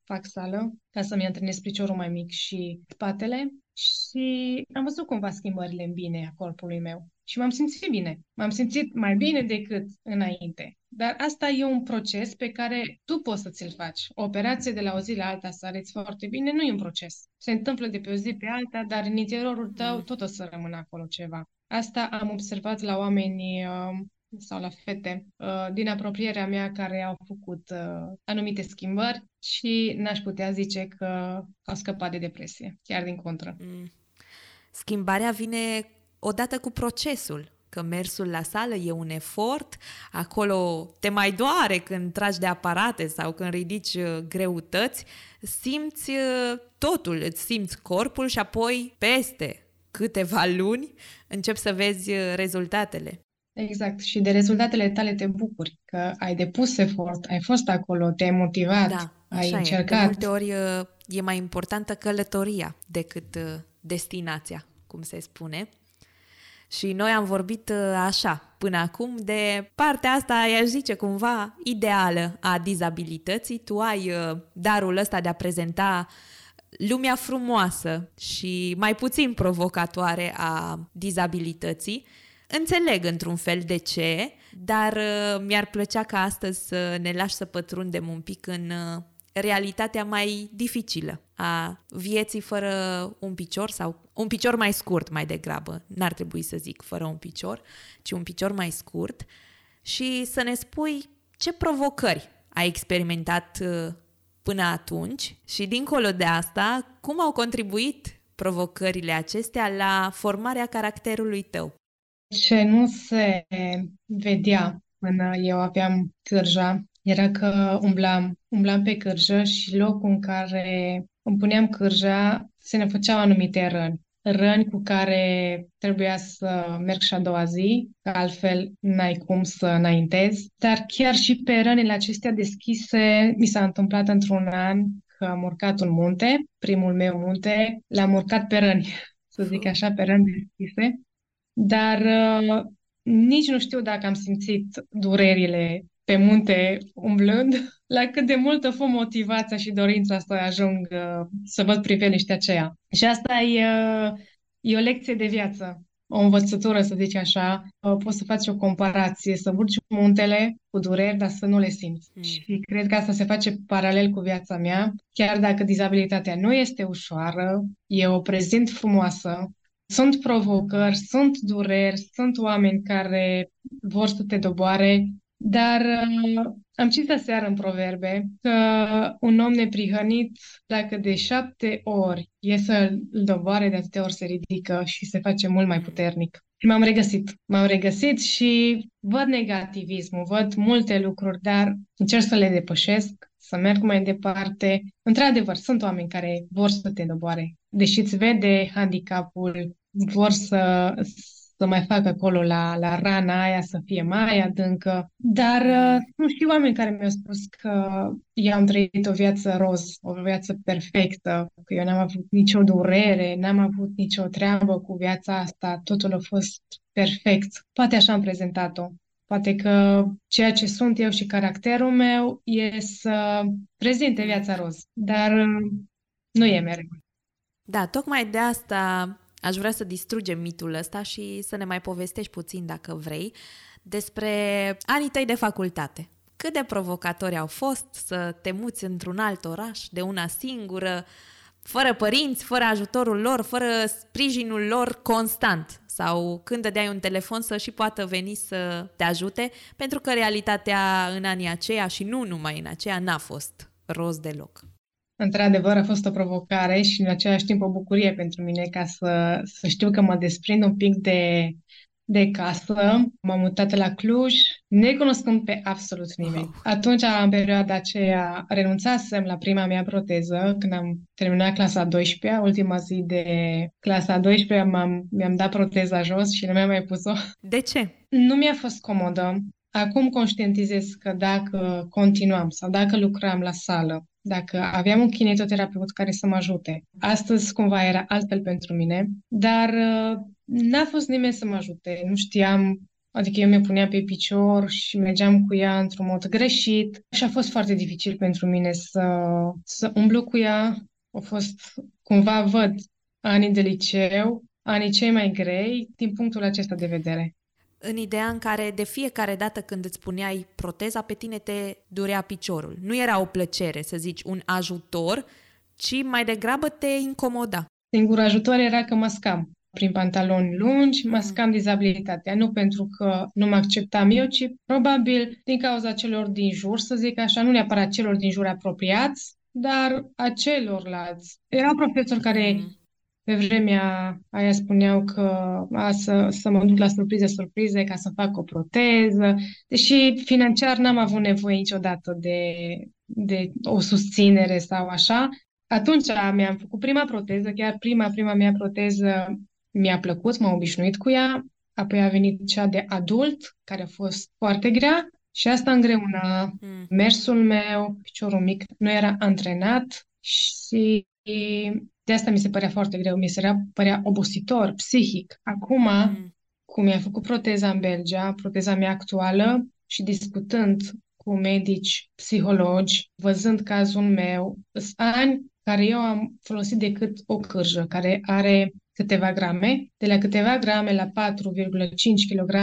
Speaker 2: fac sală ca să-mi antrenez piciorul mai mic și spatele și am văzut cumva schimbările în bine a corpului meu și m-am simțit bine. M-am simțit mai bine decât înainte. Dar asta e un proces pe care tu poți să ți-l faci. O operație de la o zi la alta să arăți foarte bine nu e un proces. Se întâmplă de pe o zi pe alta, dar în interiorul tău tot o să rămână acolo ceva. Asta am observat la oamenii uh, sau la fete uh, din apropierea mea care au făcut uh, anumite schimbări și n-aș putea zice că au scăpat de depresie, chiar din contră. Mm.
Speaker 1: Schimbarea vine odată cu procesul, că mersul la sală e un efort, acolo te mai doare când tragi de aparate sau când ridici uh, greutăți, simți totul, îți simți corpul și apoi peste câteva luni începi să vezi rezultatele.
Speaker 2: Exact. Și de rezultatele tale te bucuri, că ai depus efort, ai fost acolo, te-ai motivat, da, ai așa încercat. E.
Speaker 1: De multe ori e mai importantă călătoria decât uh, destinația, cum se spune. Și noi am vorbit uh, așa, până acum, de partea asta, aș zice cumva, ideală a dizabilității. Tu ai uh, darul ăsta de a prezenta lumea frumoasă și mai puțin provocatoare a dizabilității Înțeleg într-un fel de ce, dar uh, mi-ar plăcea ca astăzi să ne lași să pătrundem un pic în uh, realitatea mai dificilă a vieții fără un picior sau un picior mai scurt mai degrabă, n-ar trebui să zic fără un picior, ci un picior mai scurt și să ne spui ce provocări ai experimentat uh, până atunci și dincolo de asta, cum au contribuit provocările acestea la formarea caracterului tău?
Speaker 2: Ce nu se vedea până eu aveam cârja era că umblam, umblam pe cârjă și locul în care îmi puneam cârja se ne făceau anumite răni. Răni cu care trebuia să merg și a doua zi, că altfel n-ai cum să înaintezi. Dar chiar și pe rănile acestea deschise mi s-a întâmplat într-un an că am urcat un munte, primul meu munte, l-am urcat pe răni, să zic așa, pe răni deschise dar uh, nici nu știu dacă am simțit durerile pe munte umblând, la cât de mult a fost motivația și dorința să ajung uh, să văd priveliștea aceea. Și asta e, uh, e o lecție de viață, o învățătură, să zici așa. Uh, poți să faci o comparație, să urci muntele cu dureri, dar să nu le simți. Mm. Și cred că asta se face paralel cu viața mea. Chiar dacă dizabilitatea nu este ușoară, e o prezent frumoasă, sunt provocări, sunt dureri, sunt oameni care vor să te doboare, dar uh, am citit seară în proverbe că un om neprihănit, dacă de șapte ori e să-l doboare, de atâtea ori se ridică și se face mult mai puternic. Și m-am regăsit. M-am regăsit și văd negativismul, văd multe lucruri, dar încerc să le depășesc, să merg mai departe. Într-adevăr, sunt oameni care vor să te doboare, deși îți vede handicapul, vor să, să mai facă acolo la, la rana aia să fie mai adâncă. Dar uh, nu știu oameni care mi-au spus că eu am trăit o viață roz, o viață perfectă, că eu n-am avut nicio durere, n-am avut nicio treabă cu viața asta, totul a fost perfect. Poate așa am prezentat-o. Poate că ceea ce sunt eu și caracterul meu e să prezinte viața roz, dar uh, nu e mereu.
Speaker 1: Da, tocmai de asta Aș vrea să distrugem mitul ăsta și să ne mai povestești puțin, dacă vrei, despre anii tăi de facultate. Cât de provocatori au fost să te muți într-un alt oraș de una singură, fără părinți, fără ajutorul lor, fără sprijinul lor constant, sau când dădeai un telefon să și poată veni să te ajute, pentru că realitatea în anii aceia și nu numai în aceea n-a fost roz deloc.
Speaker 2: Într-adevăr, a fost o provocare și în același timp o bucurie pentru mine ca să, să știu că mă desprind un pic de de casă, m-am mutat la Cluj, necunoscând pe absolut nimeni. Wow. Atunci, în perioada aceea, renunțasem la prima mea proteză când am terminat clasa 12 ultima zi de clasa 12 m-am, mi-am dat proteza jos și nu mi-am mai pus-o.
Speaker 1: De ce?
Speaker 2: Nu mi-a fost comodă. Acum conștientizez că dacă continuam sau dacă lucram la sală, dacă aveam un kinetoterapeut care să mă ajute, astăzi cumva era altfel pentru mine, dar N-a fost nimeni să mă ajute, nu știam, adică eu mi puneam pe picior și mergeam cu ea într-un mod greșit și a fost foarte dificil pentru mine să, să umblu cu ea. A fost, cumva văd anii de liceu, anii cei mai grei din punctul acesta de vedere.
Speaker 1: În ideea în care de fiecare dată când îți puneai proteza, pe tine te durea piciorul. Nu era o plăcere, să zici, un ajutor, ci mai degrabă te incomoda.
Speaker 2: Singurul ajutor era că mă scam prin pantaloni lungi, mascam dizabilitatea. Nu pentru că nu mă acceptam eu, ci probabil din cauza celor din jur, să zic așa, nu neapărat celor din jur apropiați, dar a celorlalți. Erau profesori care mm. pe vremea aia spuneau că a, să, să mă duc la surprize, surprize ca să fac o proteză, deși financiar n-am avut nevoie niciodată de, de o susținere sau așa. Atunci mi-am făcut prima proteză, chiar prima, prima mea proteză mi-a plăcut, m-am obișnuit cu ea, apoi a venit cea de adult, care a fost foarte grea și asta îngreuna mm. mersul meu, piciorul mic nu era antrenat și de asta mi se părea foarte greu, mi se părea obositor, psihic. Acum, mm. cum mi-a făcut proteza în Belgia, proteza mea actuală și discutând cu medici, psihologi, văzând cazul meu, sunt ani care eu am folosit decât o cârjă, care are câteva grame. De la câteva grame la 4,5 kg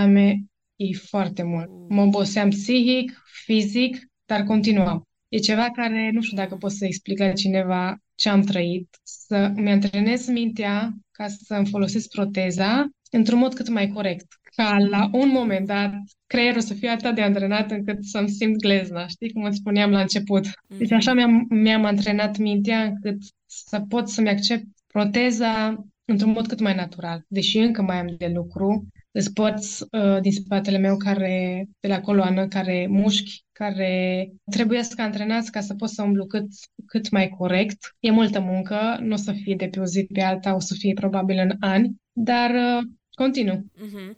Speaker 2: e foarte mult. Mă oboseam psihic, fizic, dar continuam. E ceva care nu știu dacă pot să explic la cineva ce am trăit, să mi antrenez mintea ca să îmi folosesc proteza într-un mod cât mai corect. Ca la un moment dat creierul să fie atât de antrenat încât să-mi simt glezna, știi cum îți spuneam la început. Deci așa mi-am, mi-am antrenat mintea încât să pot să-mi accept proteza într-un mod cât mai natural. Deși încă mai am de lucru, îți poți uh, din spatele meu care, de la coloană, care mușchi, care trebuie să antrenați ca să poți să umblu cât, cât mai corect. E multă muncă, nu o să fie de pe o zi pe alta, o să fie probabil în ani, dar uh, continuu. Uh-huh.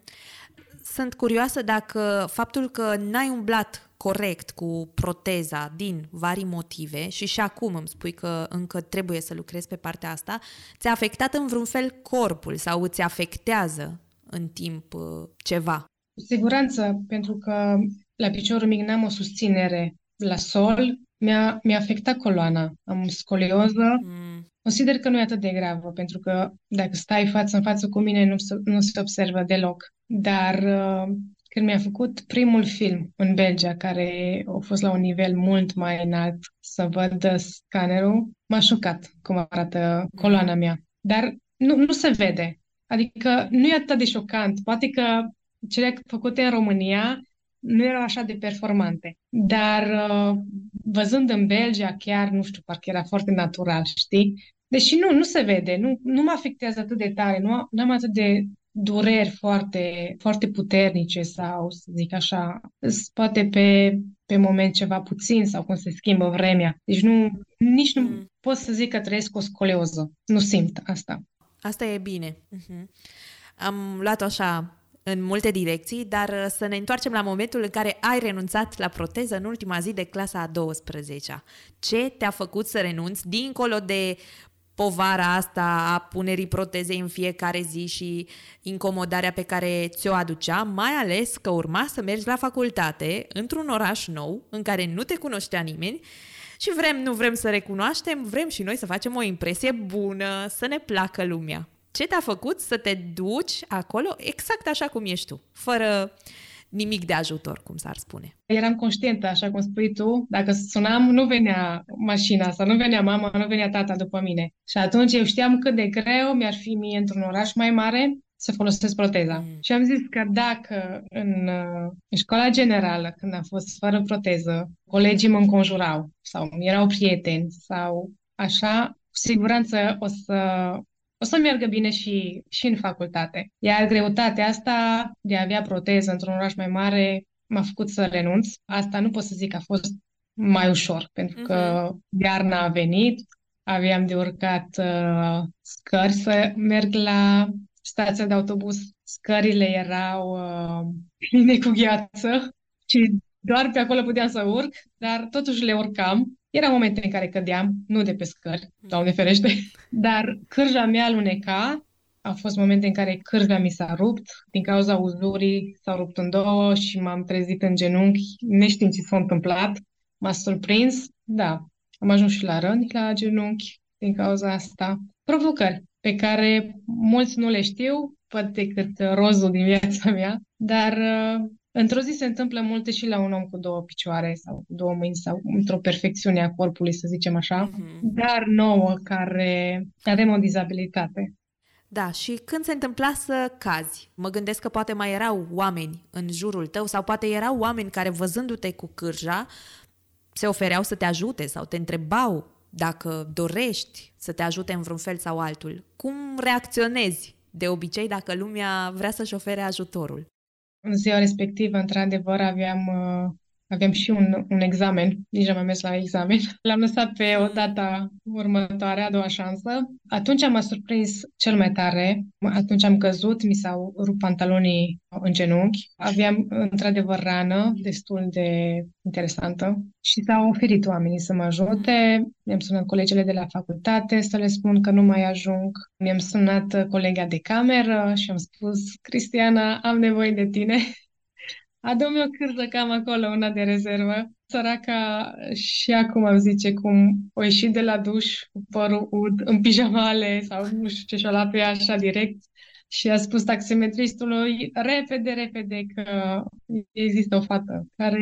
Speaker 1: Sunt curioasă dacă faptul că n-ai umblat corect cu proteza din vari motive și și acum îmi spui că încă trebuie să lucrezi pe partea asta, ți-a afectat în vreun fel corpul sau îți afectează în timp uh, ceva?
Speaker 2: Cu siguranță, pentru că la piciorul mic n-am o susținere la sol, mi-a, mi-a afectat coloana. Am scolioză. Mm. Consider că nu e atât de gravă, pentru că dacă stai față în față cu mine, nu se, nu se observă deloc. Dar uh, când mi-a făcut primul film în Belgia, care a fost la un nivel mult mai înalt, să văd scanerul, m-a șocat cum arată coloana mea. Dar nu, nu se vede. Adică nu e atât de șocant. Poate că cele făcute în România nu erau așa de performante. Dar uh, văzând în Belgia, chiar, nu știu, parcă era foarte natural, știi? Deși nu, nu se vede, nu, nu mă afectează atât de tare, nu, nu am atât de dureri foarte, foarte puternice sau, să zic așa, poate pe, pe moment ceva puțin sau cum se schimbă vremea. Deci nu, nici nu mm. pot să zic că trăiesc o scoleoză. Nu simt asta.
Speaker 1: Asta e bine. Uh-huh. Am luat așa în multe direcții, dar uh, să ne întoarcem la momentul în care ai renunțat la proteză în ultima zi de clasa a 12-a. Ce te-a făcut să renunți dincolo de povara asta a punerii protezei în fiecare zi și incomodarea pe care ți-o aducea, mai ales că urma să mergi la facultate într-un oraș nou în care nu te cunoștea nimeni și vrem, nu vrem să recunoaștem, vrem și noi să facem o impresie bună, să ne placă lumea. Ce te-a făcut să te duci acolo exact așa cum ești tu, fără nimic de ajutor, cum s-ar spune.
Speaker 2: Eram conștientă, așa cum spui tu, dacă sunam, nu venea mașina sau nu venea mama, nu venea tata după mine. Și atunci eu știam cât de greu mi-ar fi mie într-un oraș mai mare să folosesc proteza. Mm. Și am zis că dacă în, în școala generală, când am fost fără proteză, colegii mă înconjurau sau erau prieteni sau așa, cu siguranță o să, o să meargă bine și, și în facultate. Iar greutatea asta de a avea proteză într-un oraș mai mare m-a făcut să renunț. Asta nu pot să zic că a fost mai ușor, pentru că uh-huh. iarna a venit, aveam de urcat uh, scări să merg la stația de autobuz. Scările erau uh, pline cu gheață și doar pe acolo puteam să urc, dar totuși le urcam. Era momente în care cădeam, nu de pe scări, doamne ferește, dar cârja mea aluneca. Au fost momente în care cârja mi s-a rupt, din cauza uzurii s-au rupt în două și m-am trezit în genunchi, neștiind ce s-a întâmplat. M-a surprins, da, am ajuns și la răni la genunchi din cauza asta. Provocări pe care mulți nu le știu, văd decât rozul din viața mea, dar uh, într-o zi se întâmplă multe și la un om cu două picioare sau cu două mâini sau într-o perfecțiune a corpului, să zicem așa, mm-hmm. dar nouă care avem o dizabilitate.
Speaker 1: Da, și când se întâmpla să cazi, mă gândesc că poate mai erau oameni în jurul tău sau poate erau oameni care văzându-te cu cârja se ofereau să te ajute sau te întrebau dacă dorești să te ajute în vreun fel sau altul. Cum reacționezi de obicei dacă lumea vrea să-și ofere ajutorul?
Speaker 2: În ziua respectivă, într-adevăr, aveam uh, Aveam și un, un examen, nici am mai mers la examen. L-am lăsat pe o data următoare, a doua șansă. Atunci m-a surprins cel mai tare. Atunci am căzut, mi s-au rupt pantalonii în genunchi. Aveam într-adevăr rană destul de interesantă și s-au oferit oamenii să mă ajute. Mi-am sunat colegele de la facultate să le spun că nu mai ajung. Mi-am sunat colega de cameră și am spus, Cristiana, am nevoie de tine. Adu-mi o cârjă cam acolo, una de rezervă. Săraca și acum îmi zice cum o ieșit de la duș cu părul ud, în pijamale sau nu știu ce și-o luat pe ea așa direct și a spus taximetristului repede, repede că există o fată care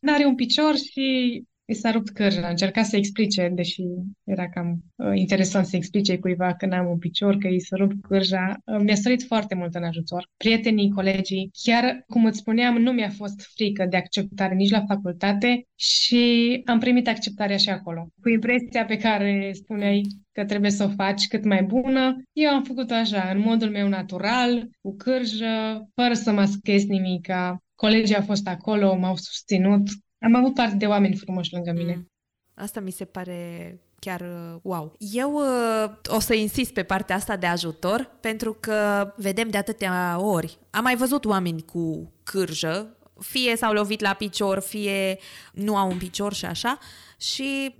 Speaker 2: nu are un picior și i s-a rupt cârja. Încerca să explice, deși era cam uh, interesant să explice cuiva că n-am un picior, că i s-a rupt cârja. Uh, mi-a sărit foarte mult în ajutor. Prietenii, colegii, chiar cum îți spuneam, nu mi-a fost frică de acceptare nici la facultate și am primit acceptarea și acolo. Cu impresia pe care spuneai că trebuie să o faci cât mai bună, eu am făcut așa, în modul meu natural, cu cârjă, fără să maschez nimica. Colegii au fost acolo, m-au susținut, am avut parte de oameni frumoși lângă mine. Mm.
Speaker 1: Asta mi se pare chiar uh, wow. Eu uh, o să insist pe partea asta de ajutor pentru că vedem de atâtea ori. Am mai văzut oameni cu cârjă, fie s-au lovit la picior, fie nu au un picior și așa. Și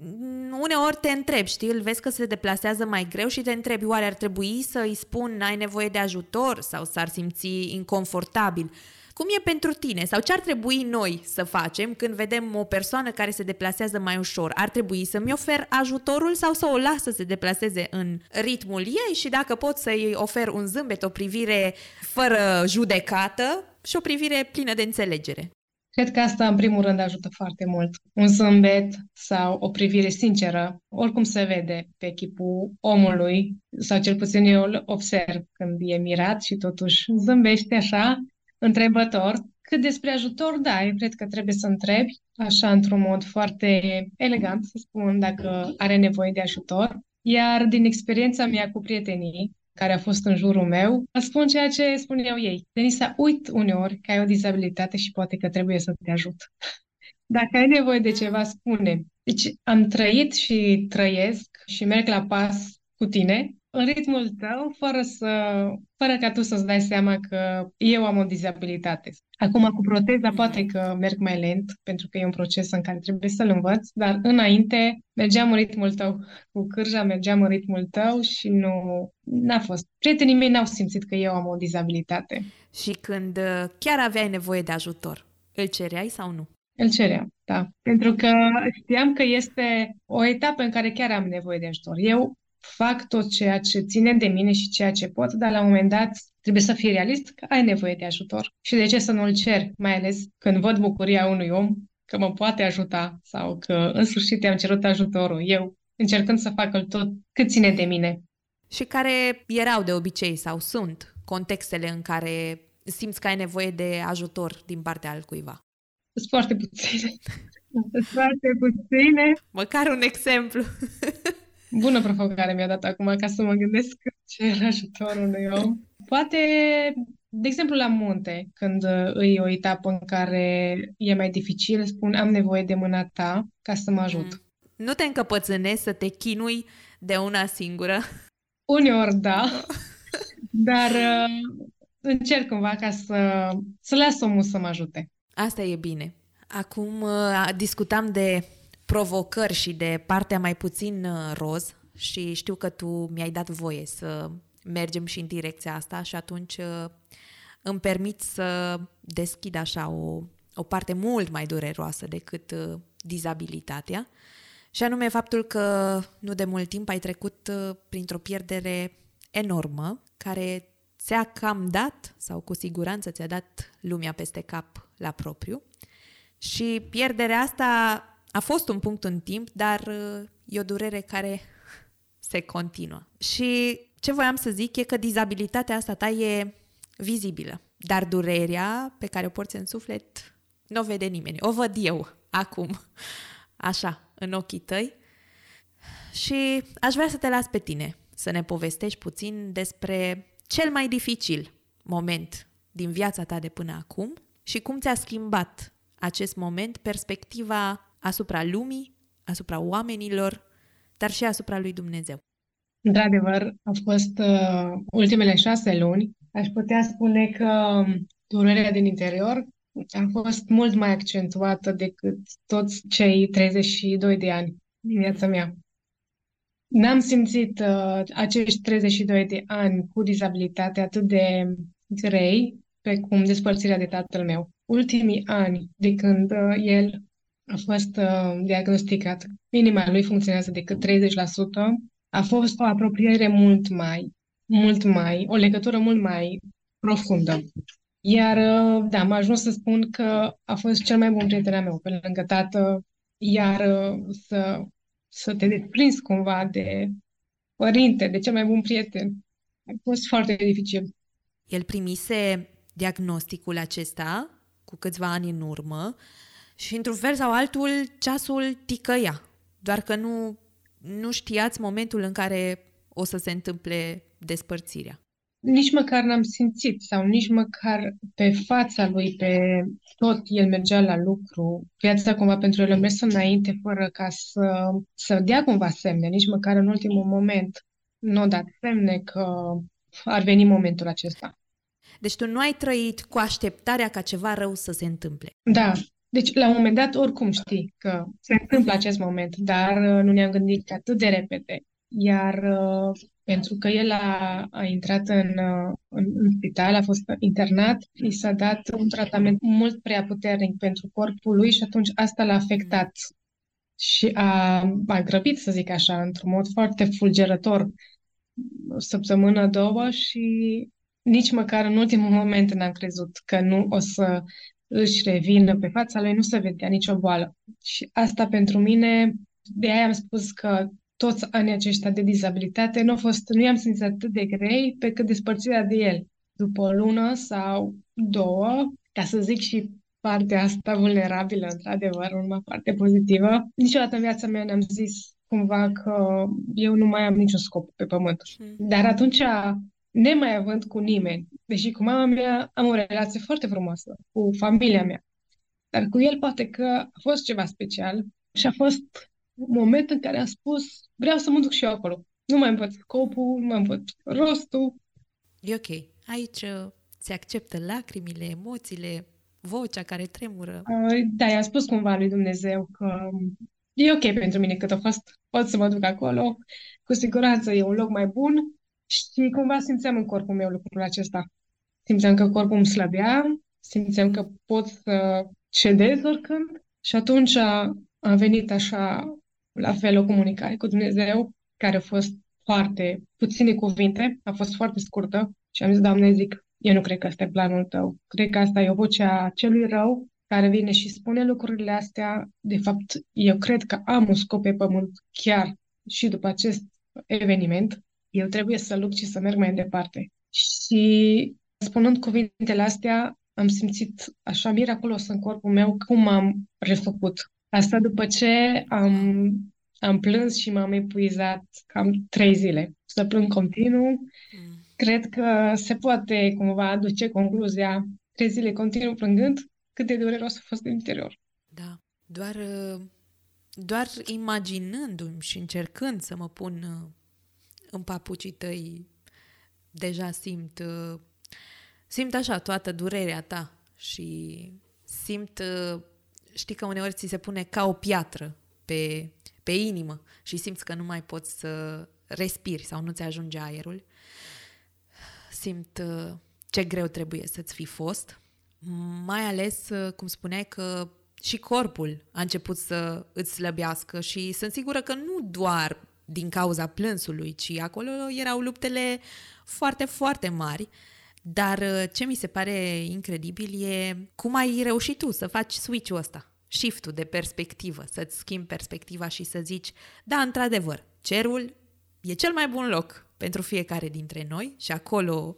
Speaker 1: uneori te întrebi, știi, îl vezi că se deplasează mai greu și te întrebi, oare ar trebui să îi spun ai nevoie de ajutor sau s-ar simți inconfortabil. Cum e pentru tine sau ce ar trebui noi să facem când vedem o persoană care se deplasează mai ușor? Ar trebui să-mi ofer ajutorul sau să o las să se deplaseze în ritmul ei și dacă pot să-i ofer un zâmbet, o privire fără judecată și o privire plină de înțelegere?
Speaker 2: Cred că asta, în primul rând, ajută foarte mult. Un zâmbet sau o privire sinceră, oricum se vede pe chipul omului, sau cel puțin eu îl observ când e mirat și totuși zâmbește așa, întrebător. Cât despre ajutor, da, eu cred că trebuie să întrebi, așa într-un mod foarte elegant, să spun, dacă are nevoie de ajutor. Iar din experiența mea cu prietenii, care a fost în jurul meu, spun ceea ce spuneau ei. Denisa, uit uneori că ai o dizabilitate și poate că trebuie să te ajut. Dacă ai nevoie de ceva, spune. Deci am trăit și trăiesc și merg la pas cu tine în ritmul tău, fără, să, fără ca tu să-ți dai seama că eu am o dizabilitate. Acum, cu proteza, poate că merg mai lent, pentru că e un proces în care trebuie să-l învăț, dar înainte mergeam în ritmul tău. Cu cârja mergeam în ritmul tău și nu n-a fost. Prietenii mei n-au simțit că eu am o dizabilitate.
Speaker 1: Și când uh, chiar aveai nevoie de ajutor, îl cereai sau nu?
Speaker 2: Îl ceream, da. Pentru că știam că este o etapă în care chiar am nevoie de ajutor. Eu fac tot ceea ce ține de mine și ceea ce pot, dar la un moment dat trebuie să fii realist că ai nevoie de ajutor. Și de ce să nu-l cer, mai ales când văd bucuria unui om că mă poate ajuta sau că în sfârșit i-am cerut ajutorul eu, încercând să fac tot cât ține de mine.
Speaker 1: Și care erau de obicei sau sunt contextele în care simți că ai nevoie de ajutor din partea altcuiva?
Speaker 2: Sunt foarte puține. Sunt foarte puține.
Speaker 1: Măcar un exemplu.
Speaker 2: Bună provocare mi-a dat acum ca să mă gândesc ce era ajutorul unui om. Poate, de exemplu, la munte, când îi o etapă în care e mai dificil, spun am nevoie de mâna ta ca să mă ajut. Mm.
Speaker 1: Nu te încăpățânezi să te chinui de una singură?
Speaker 2: Uneori da, dar uh, încerc cumva ca să, să las omul să mă ajute.
Speaker 1: Asta e bine. Acum uh, discutam de provocări și de partea mai puțin uh, roz și știu că tu mi-ai dat voie să mergem și în direcția asta și atunci uh, îmi permit să deschid așa o, o parte mult mai dureroasă decât uh, dizabilitatea și anume faptul că nu de mult timp ai trecut printr-o pierdere enormă care ți-a cam dat, sau cu siguranță ți-a dat lumea peste cap la propriu. Și pierderea asta a fost un punct în timp, dar uh, e o durere care se continuă. Și ce voiam să zic e că dizabilitatea asta ta e vizibilă, dar durerea pe care o porți în suflet nu o vede nimeni. O văd eu acum, așa, în ochii tăi. Și aș vrea să te las pe tine să ne povestești puțin despre cel mai dificil moment din viața ta de până acum și cum ți-a schimbat acest moment perspectiva asupra lumii, asupra oamenilor, dar și asupra lui Dumnezeu.
Speaker 2: Într-adevăr, au fost uh, ultimele șase luni. Aș putea spune că durerea din interior a fost mult mai accentuată decât toți cei 32 de ani din viața mea. N-am simțit uh, acești 32 de ani cu dizabilitate atât de grei pe cum despărțirea de tatăl meu. Ultimii ani de când uh, el a fost uh, diagnosticat, inima lui funcționează decât 30%, a fost o apropiere mult mai, mult mai, o legătură mult mai profundă. Iar, uh, da, am ajuns să spun că a fost cel mai bun prieten al meu, pe lângă tată, iar uh, să, să te desprinzi cumva de părinte, de cel mai bun prieten, a fost foarte dificil.
Speaker 1: El primise diagnosticul acesta cu câțiva ani în urmă și într-un fel sau altul ceasul ticăia, doar că nu, nu știați momentul în care o să se întâmple despărțirea.
Speaker 2: Nici măcar n-am simțit sau nici măcar pe fața lui, pe tot el mergea la lucru, viața cumva pentru el a mers înainte fără ca să, să dea cumva semne, nici măcar în ultimul moment nu a dat semne că ar veni momentul acesta.
Speaker 1: Deci tu nu ai trăit cu așteptarea ca ceva rău să se întâmple.
Speaker 2: Da, deci, la un moment dat, oricum știi că se întâmplă acest moment, dar uh, nu ne-am gândit atât de repede. Iar uh, pentru că el a, a intrat în, uh, în, în spital, a fost internat, i s-a dat un tratament mult prea puternic pentru corpul lui și atunci asta l-a afectat și a, a grăbit, să zic așa, într-un mod foarte fulgerător o săptămână, două și nici măcar în ultimul moment n-am crezut că nu o să își revină pe fața lui, nu se vedea nicio boală. Și asta pentru mine, de aia am spus că toți anii aceștia de dizabilitate nu, au fost, nu i-am simțit atât de grei pe cât despărțirea de el. După o lună sau două, ca să zic și partea asta vulnerabilă, într-adevăr, urma parte pozitivă, niciodată în viața mea n-am zis cumva că eu nu mai am niciun scop pe pământ. Mm. Dar atunci nemai având cu nimeni, deși cu mama mea am o relație foarte frumoasă, cu familia mea, dar cu el poate că a fost ceva special și a fost un moment în care am spus, vreau să mă duc și eu acolo. Nu mai învăț scopul, nu mai învăț rostul.
Speaker 1: E ok. Aici uh, se acceptă lacrimile, emoțiile, vocea care tremură.
Speaker 2: Uh, da, i-am spus cumva lui Dumnezeu că e ok pentru mine cât a fost, pot să mă duc acolo. Cu siguranță e un loc mai bun și cumva simțeam în corpul meu lucrul acesta. Simțeam că corpul îmi slăbea, simțeam că pot să cedez oricând și atunci a, a venit așa, la fel, o comunicare cu Dumnezeu, care a fost foarte puține cuvinte, a fost foarte scurtă și am zis, Doamne, zic, eu nu cred că asta e planul tău. Cred că asta e o voce a celui rău care vine și spune lucrurile astea. De fapt, eu cred că am un scop pe pământ chiar și după acest eveniment eu trebuie să lupt și să merg mai departe. Și spunând cuvintele astea, am simțit așa miraculos în corpul meu cum am refăcut. Asta după ce am, am plâns și m-am epuizat cam trei zile. Să plâng continuu. Mm. Cred că se poate cumva aduce concluzia trei zile continuu plângând cât de dureros a fost din interior.
Speaker 1: Da, doar, doar imaginându-mi și încercând să mă pun uh, în papucii tăi, deja simt, uh, simt așa toată durerea ta și simt, uh, știi că uneori ți se pune ca o piatră pe, pe inimă și simți că nu mai poți să respiri sau nu ți ajunge aerul. Simt ce greu trebuie să-ți fi fost mai ales, uh, cum spuneai, că și corpul a început să îți slăbească și sunt sigură că nu doar din cauza plânsului, ci acolo erau luptele foarte, foarte mari. Dar uh, ce mi se pare incredibil e cum ai reușit tu să faci switch-ul ăsta, shift-ul de perspectivă, să-ți schimbi perspectiva și să zici, da, într-adevăr, cerul e cel mai bun loc pentru fiecare dintre noi și acolo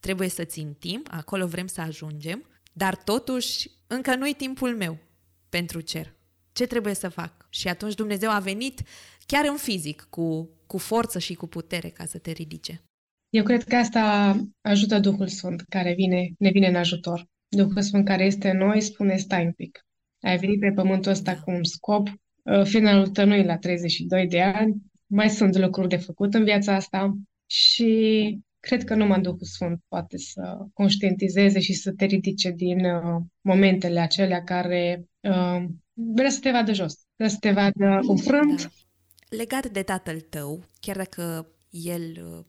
Speaker 1: trebuie să țin timp, acolo vrem să ajungem dar totuși, încă nu-i timpul meu pentru cer. Ce trebuie să fac? Și atunci Dumnezeu a venit chiar în fizic, cu, cu forță și cu putere ca să te ridice.
Speaker 2: Eu cred că asta ajută Duhul Sfânt, care vine, ne vine în ajutor. Duhul Sfânt care este în noi spune, stai un pic. Ai venit pe pământul ăsta cu un scop, uh, finalul tău nu e la 32 de ani, mai sunt lucruri de făcut în viața asta și cred că numai Duhul Sfânt poate să conștientizeze și să te ridice din uh, momentele acelea care uh, vrea să te vadă jos, vrea să te vadă înfrânt. Da.
Speaker 1: Legat de tatăl tău, chiar dacă el, uh,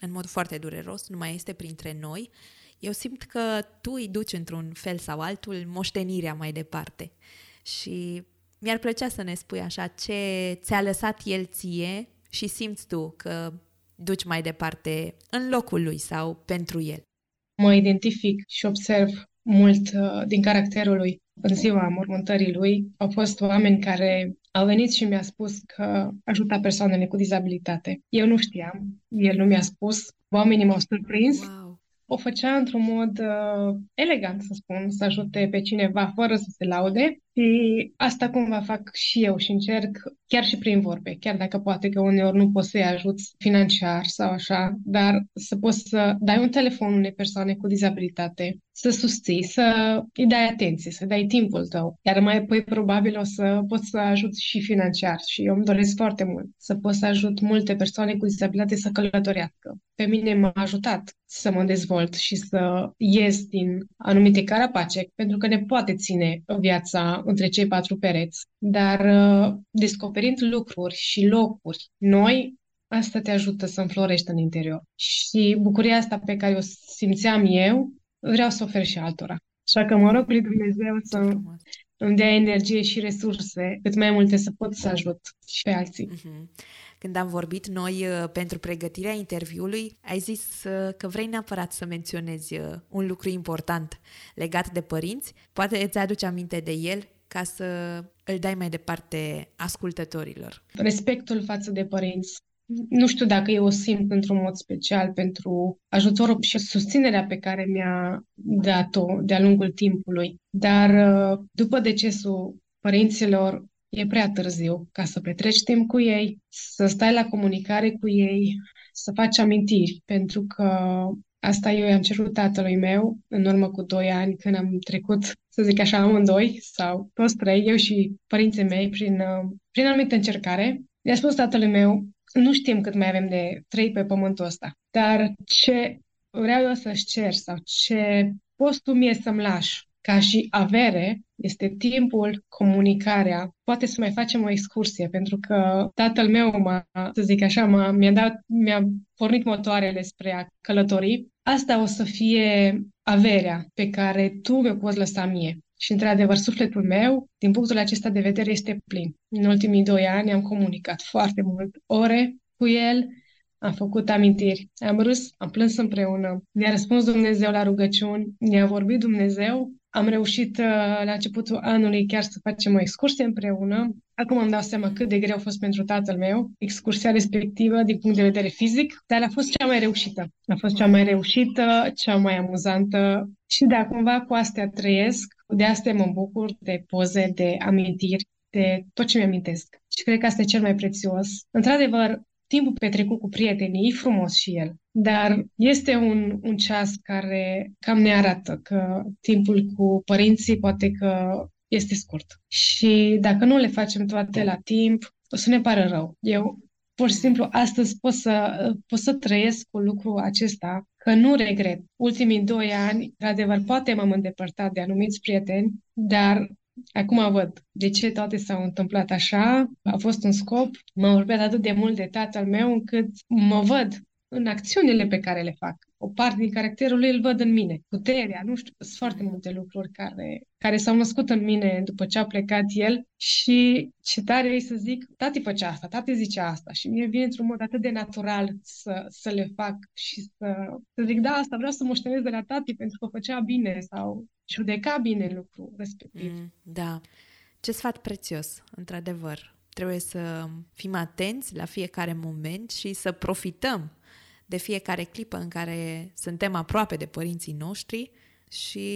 Speaker 1: în mod foarte dureros, nu mai este printre noi, eu simt că tu îi duci într-un fel sau altul moștenirea mai departe. Și mi-ar plăcea să ne spui așa ce ți-a lăsat el ție și simți tu că duci mai departe în locul lui sau pentru el?
Speaker 2: Mă identific și observ mult uh, din caracterul lui. În ziua mormântării lui. Au fost oameni care au venit și mi-a spus că ajuta persoanele cu dizabilitate. Eu nu știam, el nu mi-a spus, oamenii m-au surprins. Wow. O făcea într-un mod uh, elegant, să spun, să ajute pe cineva fără să se laude și asta cumva fac și eu și încerc chiar și prin vorbe, chiar dacă poate că uneori nu poți să-i ajuți financiar sau așa, dar să poți să dai un telefon unei persoane cu dizabilitate, să susții, să îi dai atenție, să dai timpul tău. Iar mai apoi probabil o să poți să ajuți și financiar și eu îmi doresc foarte mult să pot să ajut multe persoane cu dizabilitate să călătorească. Pe mine m-a ajutat să mă dezvolt și să ies din anumite carapace, pentru că ne poate ține viața între cei patru pereți. Dar uh, descoperind lucruri și locuri noi, asta te ajută să înflorești în interior. Și bucuria asta pe care o simțeam eu, vreau să ofer și altora. Așa că mă rog lui Dumnezeu să îmi dea energie și resurse, cât mai multe să pot să ajut și pe alții. Mm-hmm.
Speaker 1: Când am vorbit noi uh, pentru pregătirea interviului, ai zis uh, că vrei neapărat să menționezi uh, un lucru important legat de părinți. Poate îți aduce aminte de el ca să îl dai mai departe ascultătorilor.
Speaker 2: Respectul față de părinți. Nu știu dacă eu o simt într-un mod special pentru ajutorul și susținerea pe care mi-a dat-o de-a lungul timpului. Dar după decesul părinților, e prea târziu ca să petreci timp cu ei, să stai la comunicare cu ei, să faci amintiri, pentru că asta eu i-am cerut tatălui meu în urmă cu doi ani, când am trecut, să zic așa, amândoi sau toți trei, eu și părinții mei, prin, uh, prin anumită încercare. I-a spus tatălui meu, nu știm cât mai avem de trei pe pământul ăsta, dar ce vreau eu să-și cer sau ce poți tu mie să-mi lași ca și avere este timpul, comunicarea. Poate să mai facem o excursie, pentru că tatăl meu, m-a, să zic așa, m-a, mi-a, dat, mi-a pornit motoarele spre a călători. Asta o să fie averea pe care tu mi-o poți lăsa mie. Și, într-adevăr, sufletul meu, din punctul acesta de vedere, este plin. În ultimii doi ani am comunicat foarte mult ore cu el, am făcut amintiri, am râs, am plâns împreună, ne-a răspuns Dumnezeu la rugăciuni, ne-a vorbit Dumnezeu am reușit uh, la începutul anului chiar să facem o excursie împreună. Acum îmi dau seama cât de greu a fost pentru tatăl meu excursia respectivă din punct de vedere fizic, dar a fost cea mai reușită. A fost cea mai reușită, cea mai amuzantă și da, cumva cu astea trăiesc, de astea mă bucur, de poze, de amintiri, de tot ce mi-amintesc. Și cred că asta e cel mai prețios. Într-adevăr, timpul petrecut cu prietenii e frumos și el, dar este un, un ceas care cam ne arată că timpul cu părinții poate că este scurt. Și dacă nu le facem toate la timp, o să ne pară rău. Eu, pur și simplu, astăzi pot să, pot să trăiesc cu lucrul acesta, că nu regret. Ultimii doi ani, într-adevăr, poate m-am îndepărtat de anumiți prieteni, dar Acum văd de ce toate s-au întâmplat așa. A fost un scop. M-am vorbit atât de mult de tatăl meu încât mă văd în acțiunile pe care le fac. O parte din caracterul lui îl văd în mine. Puterea, nu știu, sunt foarte multe lucruri care, care s-au născut în mine după ce a plecat el și ce tare e să zic, tati făcea asta, tati zicea asta și mie vine într-un mod atât de natural să, să le fac și să, să zic, da, asta vreau să moștenesc de la tati pentru că făcea bine sau judeca bine lucrul respectiv. Mm,
Speaker 1: da. Ce sfat prețios, într-adevăr. Trebuie să fim atenți la fiecare moment și să profităm de fiecare clipă în care suntem aproape de părinții noștri și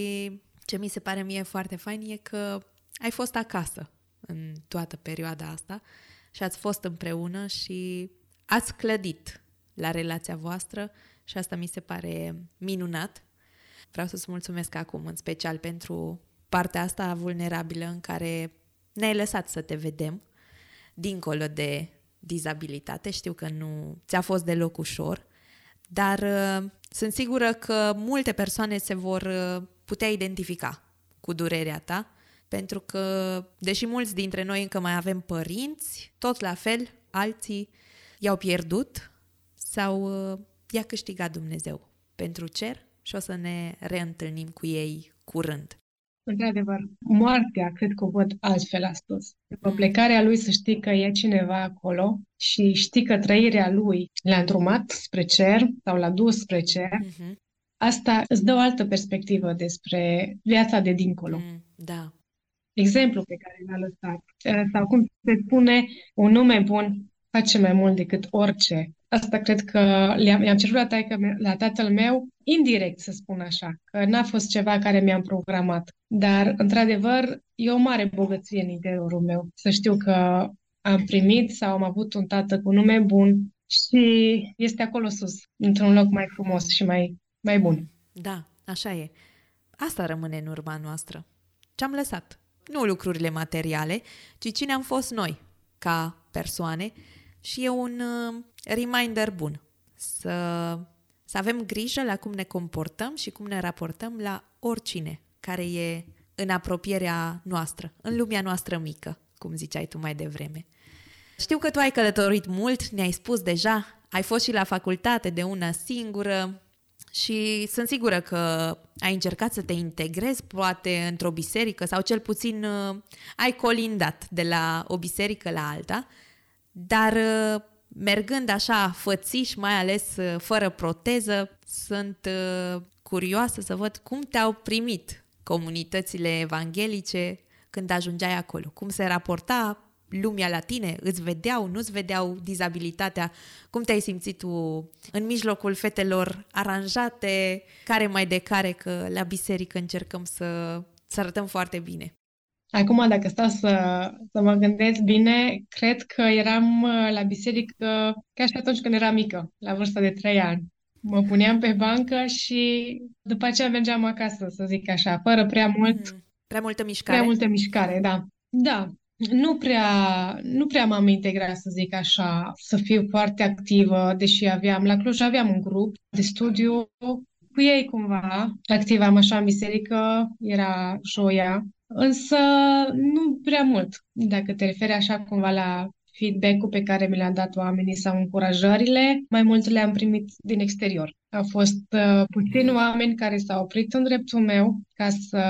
Speaker 1: ce mi se pare mie foarte fain e că ai fost acasă în toată perioada asta și ați fost împreună și ați clădit la relația voastră și asta mi se pare minunat. Vreau să-ți mulțumesc acum în special pentru partea asta vulnerabilă în care ne-ai lăsat să te vedem dincolo de dizabilitate. Știu că nu ți-a fost deloc ușor, dar uh, sunt sigură că multe persoane se vor uh, putea identifica cu durerea ta, pentru că, deși mulți dintre noi încă mai avem părinți, tot la fel, alții i-au pierdut sau uh, i-a câștigat Dumnezeu pentru cer și o să ne reîntâlnim cu ei curând.
Speaker 2: Într-adevăr, moartea cred că o văd altfel astăzi. După plecarea lui să știi că e cineva acolo și știi că trăirea lui l-a îndrumat spre cer sau l-a dus spre cer, uh-huh. asta îți dă o altă perspectivă despre viața de dincolo. Mm,
Speaker 1: da.
Speaker 2: Exemplu pe care l-a lăsat, sau cum se spune, un nume bun face mai mult decât orice Asta cred că le-am, i-am cerut la, taică, la tatăl meu, indirect să spun așa, că n-a fost ceva care mi-am programat. Dar, într-adevăr, e o mare bogăție în interiorul meu. Să știu că am primit sau am avut un tată cu nume bun și este acolo sus, într-un loc mai frumos și mai, mai bun.
Speaker 1: Da, așa e. Asta rămâne în urma noastră. Ce-am lăsat? Nu lucrurile materiale, ci cine am fost noi, ca persoane, și e un uh, reminder bun să, să avem grijă la cum ne comportăm și cum ne raportăm la oricine care e în apropierea noastră, în lumea noastră mică, cum ziceai tu mai devreme. Știu că tu ai călătorit mult, ne-ai spus deja, ai fost și la facultate de una singură și sunt sigură că ai încercat să te integrezi poate într-o biserică sau cel puțin uh, ai colindat de la o biserică la alta, dar uh, mergând așa fățiș, mai ales uh, fără proteză, sunt uh, curioasă să văd cum te-au primit comunitățile evanghelice când ajungeai acolo. Cum se raporta lumea la tine? Îți vedeau, nu-ți vedeau dizabilitatea? Cum te-ai simțit tu în mijlocul fetelor aranjate, care mai de care, că la biserică încercăm să, să arătăm foarte bine?
Speaker 2: Acum, dacă stau să, să mă gândesc bine, cred că eram uh, la biserică ca și atunci când eram mică, la vârsta de 3 ani. Mă puneam pe bancă și după aceea mergeam acasă, să zic așa, fără prea mult... Mm,
Speaker 1: prea multă mișcare.
Speaker 2: Prea multă mișcare, da. Da, nu prea, nu prea m-am integrat, să zic așa, să fiu foarte activă, deși aveam, la Cluj aveam un grup de studiu cu ei cumva, activam așa în biserică, era joia, însă nu prea mult. Dacă te referi așa cumva la feedback-ul pe care mi l-au dat oamenii sau încurajările, mai mult le-am primit din exterior. Au fost uh, puțini oameni care s-au oprit în dreptul meu ca să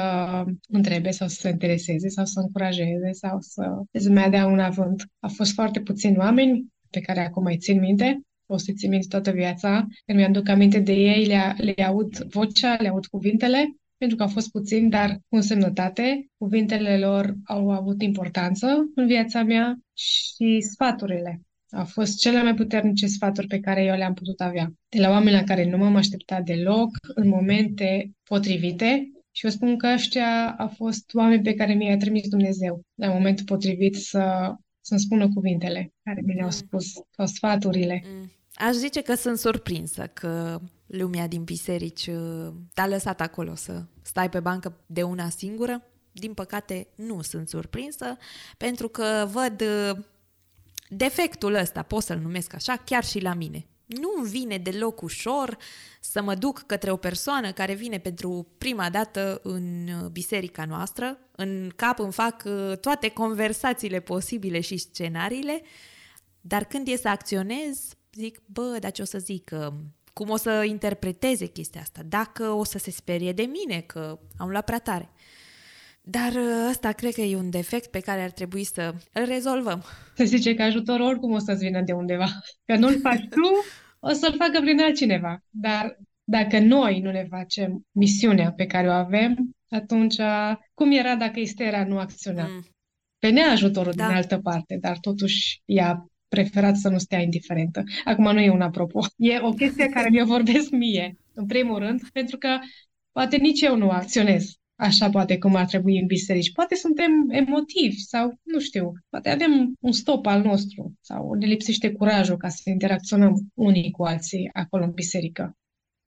Speaker 2: întrebe sau să se intereseze sau să încurajeze sau să îți mai dea un avânt. Au fost foarte puțini oameni pe care acum mai țin minte o să țin minte toată viața. Când mi-aduc aminte de ei, le, le aud vocea, le aud cuvintele pentru că au fost puțini, dar cu însemnătate. Cuvintele lor au avut importanță în viața mea și sfaturile. Au fost cele mai puternice sfaturi pe care eu le-am putut avea. De la oameni la care nu m-am așteptat deloc, în momente potrivite, și eu spun că ăștia au fost oameni pe care mi-a trimis Dumnezeu la momentul potrivit să, să-mi spună cuvintele care mi le-au mm. spus, sau sfaturile. Mm.
Speaker 1: Aș zice că sunt surprinsă că lumea din biserici uh, te-a lăsat acolo să stai pe bancă de una singură. Din păcate, nu sunt surprinsă, pentru că văd uh, defectul ăsta, pot să-l numesc așa, chiar și la mine. Nu vine deloc ușor să mă duc către o persoană care vine pentru prima dată în uh, biserica noastră. În cap îmi fac toate conversațiile posibile și scenariile, dar când e să acționez, zic, bă, dar ce o să zic, cum o să interpreteze chestia asta, dacă o să se sperie de mine că am luat prea tare. Dar ă, ăsta cred că e un defect pe care ar trebui să îl rezolvăm.
Speaker 2: Se zice că ajutorul oricum o să-ți vină de undeva. Că nu-l faci tu, o să-l facă prin altcineva. Dar dacă noi nu ne facem misiunea pe care o avem, atunci cum era dacă Istera nu acționa? Mm. Venea ajutorul da. din altă parte, dar totuși ea preferat să nu stea indiferentă. Acum nu e un apropo. E o chestie care mi-o vorbesc mie, în primul rând, pentru că poate nici eu nu acționez așa poate cum ar trebui în biserici. Poate suntem emotivi sau, nu știu, poate avem un stop al nostru sau ne lipsește curajul ca să interacționăm unii cu alții acolo în biserică.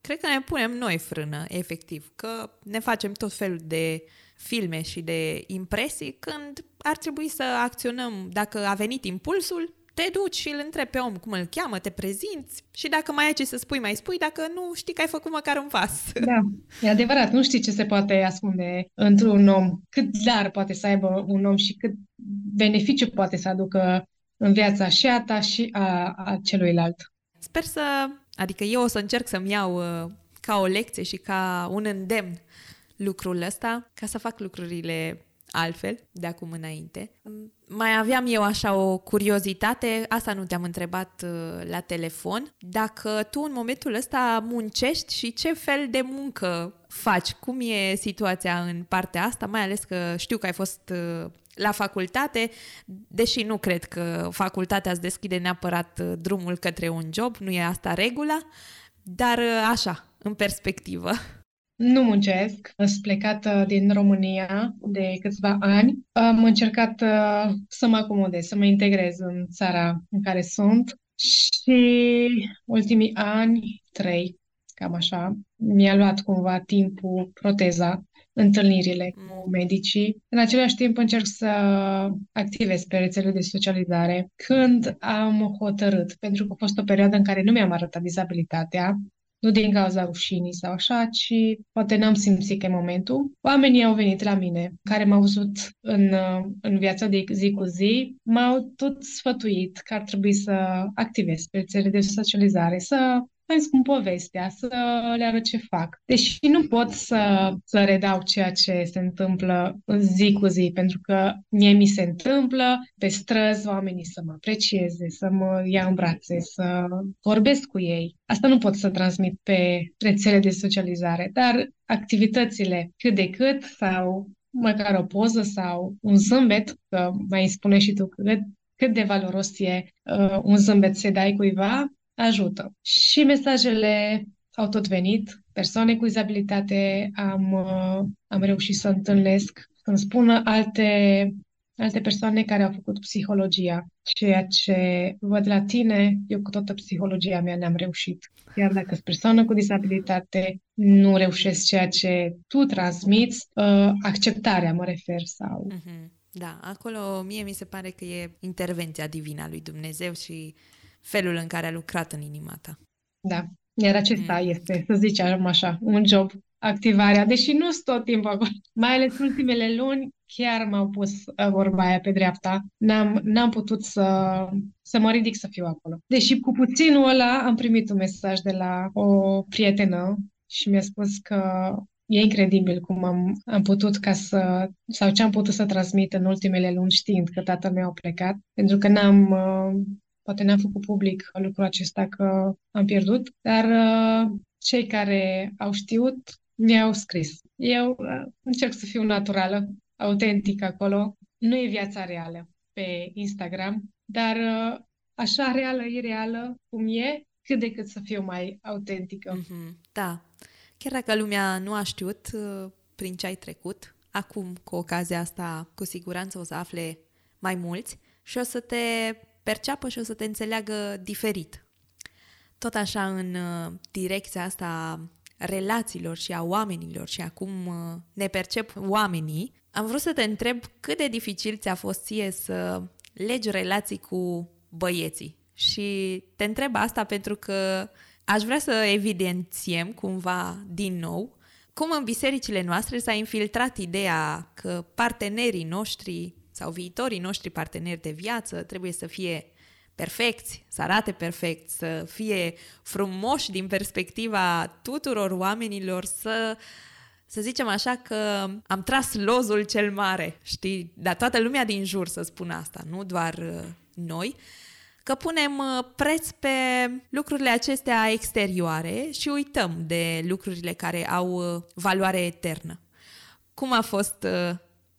Speaker 1: Cred că ne punem noi frână, efectiv, că ne facem tot felul de filme și de impresii când ar trebui să acționăm. Dacă a venit impulsul, te duci și îl întrebi pe om cum îl cheamă, te prezinți și dacă mai ai ce să spui, mai spui, dacă nu știi că ai făcut măcar un pas.
Speaker 2: Da, e adevărat, nu știi ce se poate ascunde într-un om, cât dar poate să aibă un om și cât beneficiu poate să aducă în viața și a ta și a, a celuilalt.
Speaker 1: Sper să, adică eu o să încerc să-mi iau uh, ca o lecție și ca un îndemn lucrul ăsta, ca să fac lucrurile altfel de acum înainte. Mai aveam eu așa o curiozitate, asta nu te-am întrebat uh, la telefon, dacă tu în momentul ăsta muncești și ce fel de muncă faci, cum e situația în partea asta, mai ales că știu că ai fost uh, la facultate, deși nu cred că facultatea îți deschide neapărat uh, drumul către un job, nu e asta regula, dar așa, în perspectivă.
Speaker 2: Nu muncesc, sunt plecată din România de câțiva ani. Am încercat uh, să mă acomodez, să mă integrez în țara în care sunt și ultimii ani, trei, cam așa, mi-a luat cumva timpul proteza, întâlnirile cu mm. medicii. În același timp încerc să activez pe rețele de socializare. Când am hotărât, pentru că a fost o perioadă în care nu mi-am arătat dizabilitatea, nu din cauza rușinii sau așa, ci poate n-am simțit că e momentul. Oamenii au venit la mine, care m-au văzut în, în viața de zi cu zi, m-au tot sfătuit că ar trebui să activez pe rețele de socializare, să îmi spun povestea, să le arăt ce fac. Deși nu pot să, să redau ceea ce se întâmplă zi cu zi, pentru că mie mi se întâmplă pe străzi oamenii să mă aprecieze, să mă ia în brațe, să vorbesc cu ei. Asta nu pot să transmit pe rețele de socializare, dar activitățile cât de cât sau măcar o poză sau un zâmbet, că mai spune și tu cât, cât de valoros e uh, un zâmbet să dai cuiva, ajută. Și mesajele au tot venit. Persoane cu izabilitate am, uh, am reușit să întâlnesc, să-mi spună alte, alte persoane care au făcut psihologia. Ceea ce văd la tine, eu cu toată psihologia mea ne-am reușit. Iar dacă sunt persoană cu disabilitate, nu reușesc ceea ce tu transmiți, uh, acceptarea mă refer sau...
Speaker 1: Mm-hmm. Da, acolo mie mi se pare că e intervenția divină a lui Dumnezeu și felul în care a lucrat în inima ta.
Speaker 2: Da, iar acesta mm. este, să zicem așa, un job, activarea, deși nu sunt tot timpul acolo. Mai ales ultimele luni, chiar m-au pus uh, vorba aia pe dreapta. N-am, n-am putut să, să mă ridic să fiu acolo. Deși cu puținul ăla am primit un mesaj de la o prietenă și mi-a spus că e incredibil cum am, am putut ca să, sau ce am putut să transmit în ultimele luni știind că tatăl meu a plecat, pentru că n-am, uh, Poate n-am făcut public lucrul acesta că am pierdut, dar uh, cei care au știut mi-au scris. Eu uh, încerc să fiu naturală, autentică acolo. Nu e viața reală pe Instagram, dar uh, așa reală, ireală, cum e, cât de cât să fiu mai autentică.
Speaker 1: Mm-hmm. Da. Chiar dacă lumea nu a știut uh, prin ce ai trecut, acum, cu ocazia asta, cu siguranță o să afle mai mulți și o să te perceapă și o să te înțeleagă diferit. Tot așa în uh, direcția asta a relațiilor și a oamenilor și acum uh, ne percep oamenii, am vrut să te întreb cât de dificil ți-a fost ție să legi relații cu băieții. Și te întreb asta pentru că aș vrea să evidențiem cumva din nou cum în bisericile noastre s-a infiltrat ideea că partenerii noștri sau viitorii noștri parteneri de viață trebuie să fie perfecți, să arate perfect, să fie frumoși din perspectiva tuturor oamenilor, să să zicem așa că am tras lozul cel mare, știi? Dar toată lumea din jur să spună asta, nu doar uh, noi, că punem uh, preț pe lucrurile acestea exterioare și uităm de lucrurile care au uh, valoare eternă. Cum a fost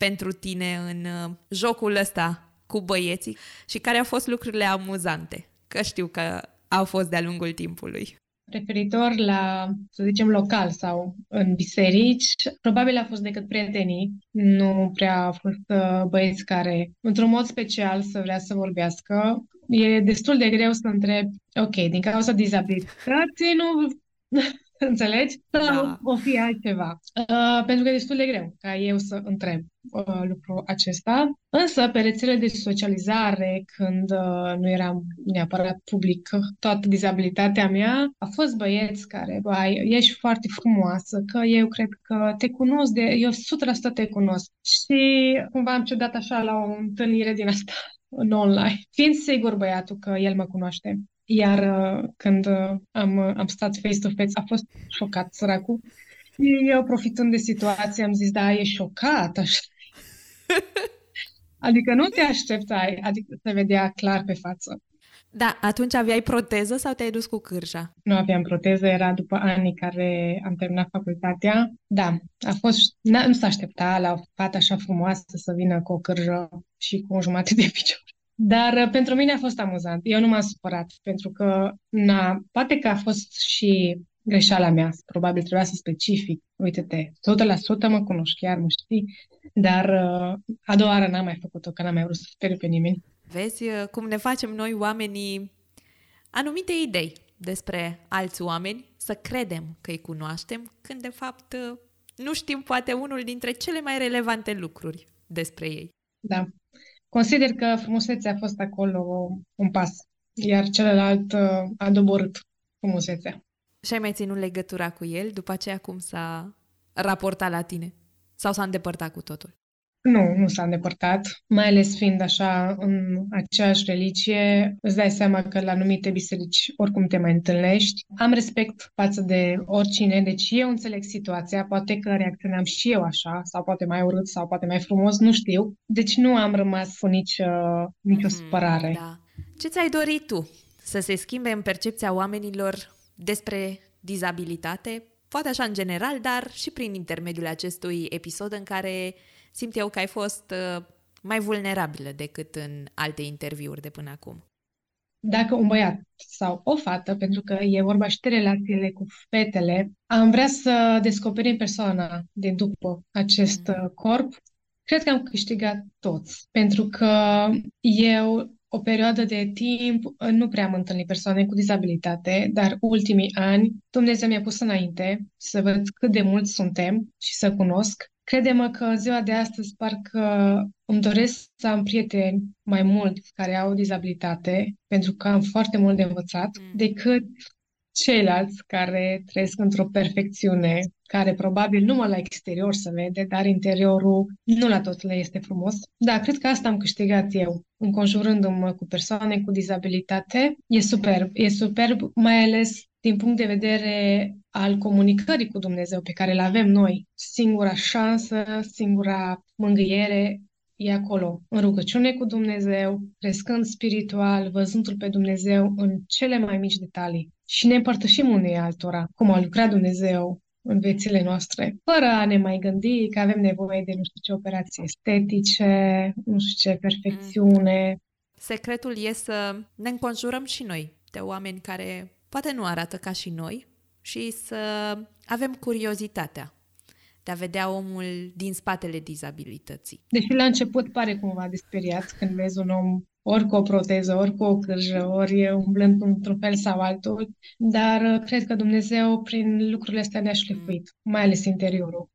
Speaker 1: pentru tine în jocul ăsta cu băieții și care au fost lucrurile amuzante? Că știu că au fost de-a lungul timpului.
Speaker 2: Referitor la, să zicem, local sau în biserici, probabil a fost decât prietenii. Nu prea au fost uh, băieți care, într-un mod special, să vrea să vorbească. E destul de greu să întreb, ok, din cauza dizabilității nu Înțelegi? Sau da. o fi altceva. Uh, pentru că e destul de greu ca eu să întreb uh, lucrul acesta. Însă, pe rețele de socializare, când uh, nu eram neapărat public toată dizabilitatea mea, a fost băieți care, bai, ești foarte frumoasă, că eu cred că te cunosc, de, eu 100% te cunosc. Și cumva am cedat așa la o întâlnire din asta în online, fiind sigur băiatul că el mă cunoaște. Iar uh, când uh, am, uh, am stat face-to-face, a fost șocat săracul. Eu, profitând de situație, am zis, da, e șocat, așa. adică nu te așteptai, adică se vedea clar pe față.
Speaker 1: Da, atunci aveai proteză sau te-ai dus cu cârja?
Speaker 2: Nu aveam proteză, era după anii care am terminat facultatea. Da, a fost, nu s-a aștepta la o fată așa frumoasă să vină cu o cârjă și cu o jumătate de picior. Dar uh, pentru mine a fost amuzant. Eu nu m-am supărat, pentru că, na, poate că a fost și greșeala mea. Probabil trebuia să specific. Uite-te, 100% mă cunoști, chiar mă știi. Dar uh, a doua oară n-am mai făcut-o, că n-am mai vrut să speriu pe nimeni.
Speaker 1: Vezi uh, cum ne facem noi oamenii anumite idei despre alți oameni, să credem că îi cunoaștem, când de fapt nu știm poate unul dintre cele mai relevante lucruri despre ei.
Speaker 2: Da. Consider că frumusețea a fost acolo un pas, iar celălalt uh, a doborât frumusețea.
Speaker 1: Și ai mai ținut legătura cu el după aceea cum s-a raportat la tine? Sau s-a îndepărtat cu totul?
Speaker 2: Nu, nu s-a îndepărtat, mai ales fiind așa în aceeași religie, îți dai seama că la anumite biserici oricum te mai întâlnești. Am respect față de oricine, deci eu înțeleg situația, poate că reacționam și eu așa, sau poate mai urât, sau poate mai frumos, nu știu. Deci nu am rămas cu nici, uh, nicio mm, supărare.
Speaker 1: Da. Ce ți-ai dorit tu? Să se schimbe în percepția oamenilor despre dizabilitate? Poate așa în general, dar și prin intermediul acestui episod în care simt eu că ai fost uh, mai vulnerabilă decât în alte interviuri de până acum.
Speaker 2: Dacă un băiat sau o fată, pentru că e vorba și de relațiile cu fetele, am vrea să descoperim persoana de după acest mm. Uh, corp, cred că am câștigat toți. Pentru că eu o perioadă de timp uh, nu prea am întâlnit persoane cu dizabilitate, dar ultimii ani Dumnezeu mi-a pus înainte să văd cât de mulți suntem și să cunosc Crede-mă că ziua de astăzi parcă îmi doresc să am prieteni mai mulți care au dizabilitate, pentru că am foarte mult de învățat, mm. decât ceilalți care trăiesc într-o perfecțiune, care probabil numai la exterior se vede, dar interiorul nu la tot le este frumos. Da, cred că asta am câștigat eu, înconjurându-mă cu persoane cu dizabilitate. E superb, e superb, mai ales din punct de vedere al comunicării cu Dumnezeu pe care le avem noi. Singura șansă, singura mângâiere e acolo, în rugăciune cu Dumnezeu, crescând spiritual, văzându-L pe Dumnezeu în cele mai mici detalii. Și ne împărtășim unei altora, cum a lucrat Dumnezeu în viețile noastre, fără a ne mai gândi că avem nevoie de nu știu ce operații estetice, nu știu ce perfecțiune.
Speaker 1: Secretul e să ne înconjurăm și noi de oameni care poate nu arată ca și noi și să avem curiozitatea de a vedea omul din spatele dizabilității.
Speaker 2: Deși la început pare cumva desperiat când vezi un om ori cu o proteză, ori cu o cârjă, ori umblând într-un fel sau altul, dar uh, cred că Dumnezeu prin lucrurile astea ne-a șlefuit, mai ales interiorul.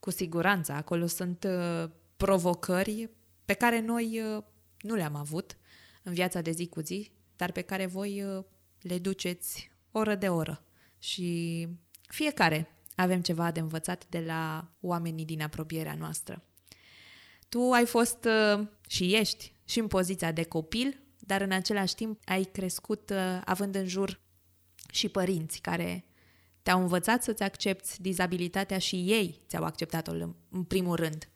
Speaker 1: Cu siguranță, acolo sunt uh, provocări pe care noi uh, nu le-am avut în viața de zi cu zi, dar pe care voi le duceți oră de oră. Și fiecare avem ceva de învățat de la oamenii din apropierea noastră. Tu ai fost uh, și ești și în poziția de copil, dar în același timp ai crescut uh, având în jur și părinți care te-au învățat să-ți accepti dizabilitatea și ei ți-au acceptat-o în primul rând.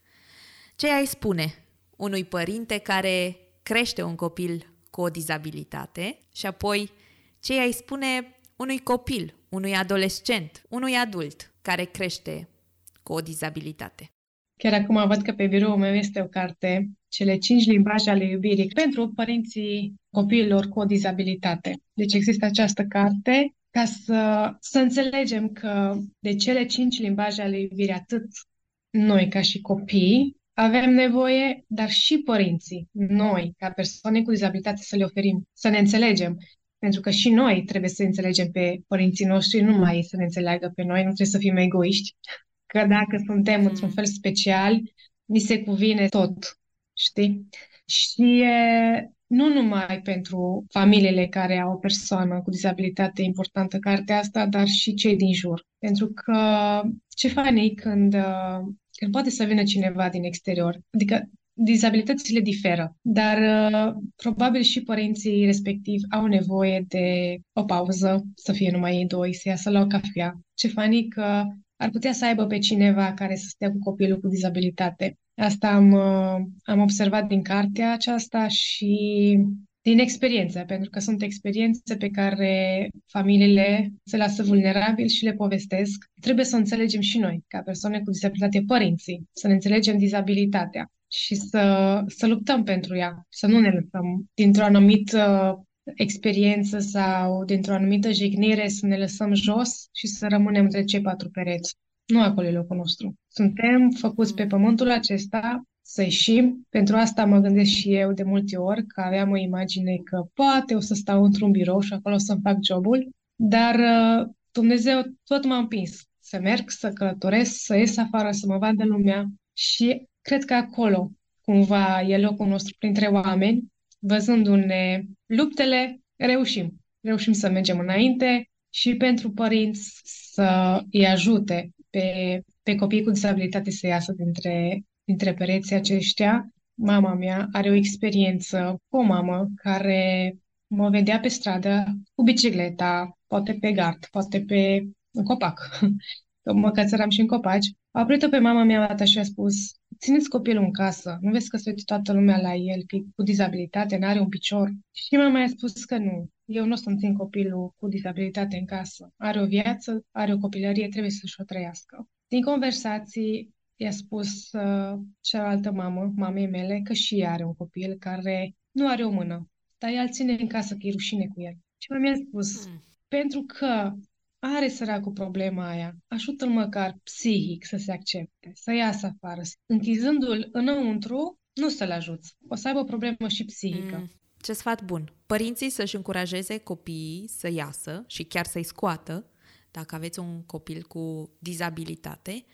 Speaker 1: Ce ai spune unui părinte care crește un copil cu o dizabilitate și apoi ce ai spune unui copil, unui adolescent, unui adult care crește cu o dizabilitate?
Speaker 2: Chiar acum văd că pe biroul meu este o carte, Cele cinci limbaje ale iubirii, pentru părinții copiilor cu o dizabilitate. Deci există această carte ca să, să înțelegem că de cele cinci limbaje ale iubirii, atât noi ca și copii, avem nevoie, dar și părinții, noi, ca persoane cu dizabilitate, să le oferim, să ne înțelegem. Pentru că și noi trebuie să înțelegem pe părinții noștri, nu mai să ne înțeleagă pe noi, nu trebuie să fim egoiști că dacă suntem într-un fel special, ni se cuvine tot, știi? Și e nu numai pentru familiile care au o persoană cu dizabilitate importantă cartea asta, dar și cei din jur. Pentru că ce fain când, când poate să vină cineva din exterior. Adică dizabilitățile diferă, dar uh, probabil și părinții respectiv au nevoie de o pauză, să fie numai ei doi, să iasă la o cafea. Ce fani că ar putea să aibă pe cineva care să stea cu copilul cu dizabilitate. Asta am, uh, am observat din cartea aceasta și din experiență, pentru că sunt experiențe pe care familiile se lasă vulnerabili și le povestesc. Trebuie să înțelegem și noi, ca persoane cu dizabilitate, părinții, să ne înțelegem dizabilitatea și să, să luptăm pentru ea, să nu ne lăsăm dintr-o anumită experiență sau dintr-o anumită jignire să ne lăsăm jos și să rămânem între cei patru pereți. Nu acolo e locul nostru. Suntem făcuți pe pământul acesta să ieșim. Pentru asta mă gândesc și eu de multe ori că aveam o imagine că poate o să stau într-un birou și acolo să-mi fac jobul, dar uh, Dumnezeu tot m-a împins să merg, să călătoresc, să ies afară, să mă vadă lumea și cred că acolo cumva e locul nostru printre oameni văzându-ne luptele, reușim. Reușim să mergem înainte și pentru părinți să îi ajute pe, pe copiii cu disabilitate să iasă dintre, dintre pereții aceștia. Mama mea are o experiență cu o mamă care mă vedea pe stradă cu bicicleta, poate pe gard, poate pe în copac. mă cățăram și în copaci. A oprit-o pe mama mea și a spus, țineți copilul în casă, nu vezi că se uită toată lumea la el, că e cu dizabilitate, nu are un picior. Și mama mi-a spus că nu, eu nu o să-mi țin copilul cu dizabilitate în casă. Are o viață, are o copilărie, trebuie să-și o trăiască. Din conversații i-a spus uh, cealaltă mamă, mamei mele, că și ea are un copil care nu are o mână, dar ea îl ține în casă, că e rușine cu el. Și mama mi-a spus, mm. pentru că are săracul problema aia, ajută-l măcar psihic să se accepte, să iasă afară. Închizându-l înăuntru, nu să-l ajuți. O să aibă o problemă și psihică. Mm,
Speaker 1: ce sfat bun! Părinții să-și încurajeze copiii să iasă și chiar să-i scoată, dacă aveți un copil cu dizabilitate,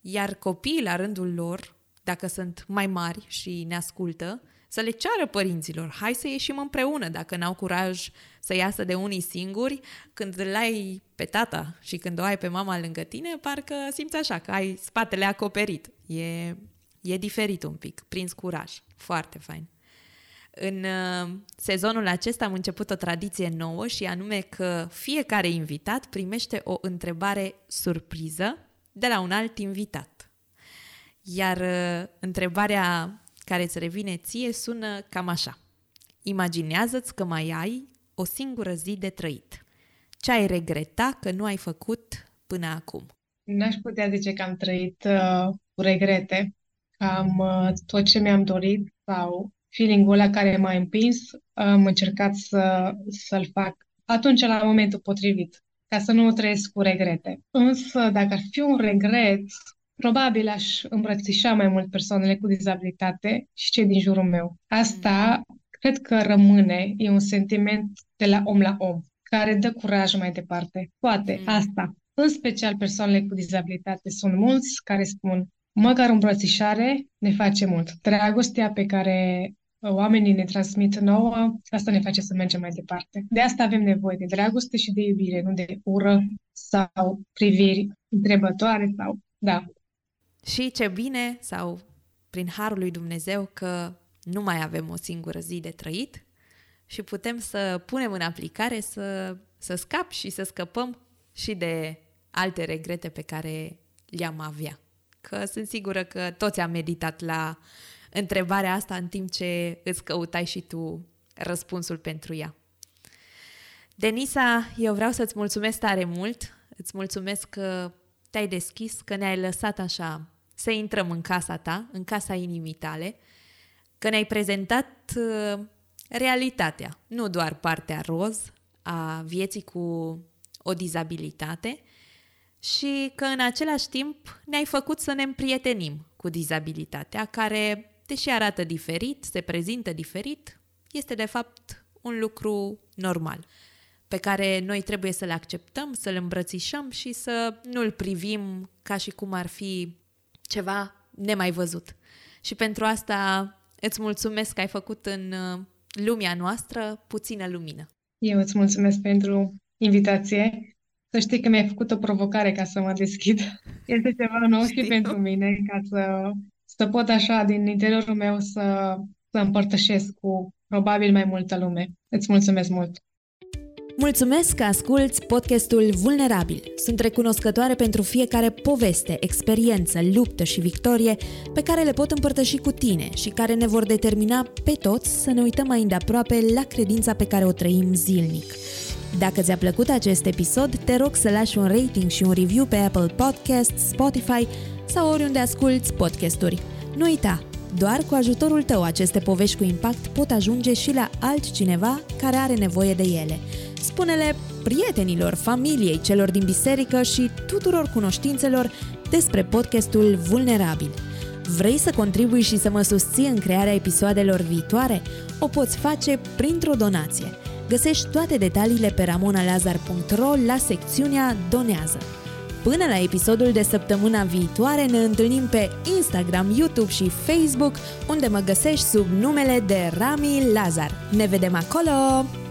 Speaker 1: iar copiii, la rândul lor, dacă sunt mai mari și ne ascultă, să le ceară părinților, hai să ieșim împreună, dacă n-au curaj să iasă de unii singuri, când îl ai pe tata și când o ai pe mama lângă tine, parcă simți așa că ai spatele acoperit. E, e diferit un pic, prins curaj. Foarte fain. În uh, sezonul acesta am început o tradiție nouă și anume că fiecare invitat primește o întrebare surpriză de la un alt invitat. Iar uh, întrebarea care îți revine ție sună cam așa. Imaginează-ți că mai ai o singură zi de trăit. Ce ai regreta că nu ai făcut până acum?
Speaker 2: n-aș putea zice că am trăit uh, cu regrete, că am uh, tot ce mi-am dorit sau feeling-ul ăla care m-a împins, am încercat să, să-l fac atunci, la momentul potrivit, ca să nu trăiesc cu regrete. Însă, dacă ar fi un regret, probabil aș îmbrățișa mai mult persoanele cu dizabilitate și cei din jurul meu. Asta cred că rămâne, e un sentiment de la om la om, care dă curaj mai departe. Poate mm. asta. În special persoanele cu dizabilitate sunt mulți care spun măcar îmbrățișare ne face mult. Dragostea pe care oamenii ne transmit nouă, asta ne face să mergem mai departe. De asta avem nevoie de dragoste și de iubire, nu de ură sau priviri întrebătoare sau... Da.
Speaker 1: Și ce bine, sau prin harul lui Dumnezeu, că nu mai avem o singură zi de trăit și putem să punem în aplicare să, să scap și să scăpăm și de alte regrete pe care le-am avea. Că sunt sigură că toți am meditat la întrebarea asta în timp ce îți căutai și tu răspunsul pentru ea. Denisa, eu vreau să-ți mulțumesc tare mult, îți mulțumesc că te-ai deschis, că ne-ai lăsat așa să intrăm în casa ta, în casa inimii tale, că ne-ai prezentat uh, realitatea, nu doar partea roz a vieții cu o dizabilitate și că în același timp ne-ai făcut să ne împrietenim cu dizabilitatea, care deși arată diferit, se prezintă diferit, este de fapt un lucru normal, pe care noi trebuie să-l acceptăm, să-l îmbrățișăm și să nu-l privim ca și cum ar fi ceva nemai văzut. Și pentru asta îți mulțumesc că ai făcut în uh, lumea noastră puțină lumină.
Speaker 2: Eu îți mulțumesc pentru invitație. Să știi că mi-ai făcut o provocare ca să mă deschid. Este ceva nou Știu. și pentru mine, ca să să pot așa din interiorul meu să, să împărtășesc cu probabil mai multă lume. Îți mulțumesc mult!
Speaker 1: Mulțumesc că asculți podcastul Vulnerabil. Sunt recunoscătoare pentru fiecare poveste, experiență, luptă și victorie pe care le pot împărtăși cu tine și care ne vor determina pe toți să ne uităm mai îndeaproape la credința pe care o trăim zilnic. Dacă ți-a plăcut acest episod, te rog să lași un rating și un review pe Apple Podcasts, Spotify sau oriunde asculti podcasturi. Nu uita, doar cu ajutorul tău aceste povești cu impact pot ajunge și la altcineva care are nevoie de ele. Spune-le prietenilor, familiei, celor din biserică și tuturor cunoștințelor despre podcastul Vulnerabil. Vrei să contribui și să mă susții în crearea episoadelor viitoare? O poți face printr-o donație. Găsești toate detaliile pe ramonalazar.ro la secțiunea Donează. Până la episodul de săptămâna viitoare ne întâlnim pe Instagram, YouTube și Facebook, unde mă găsești sub numele de Rami Lazar. Ne vedem acolo!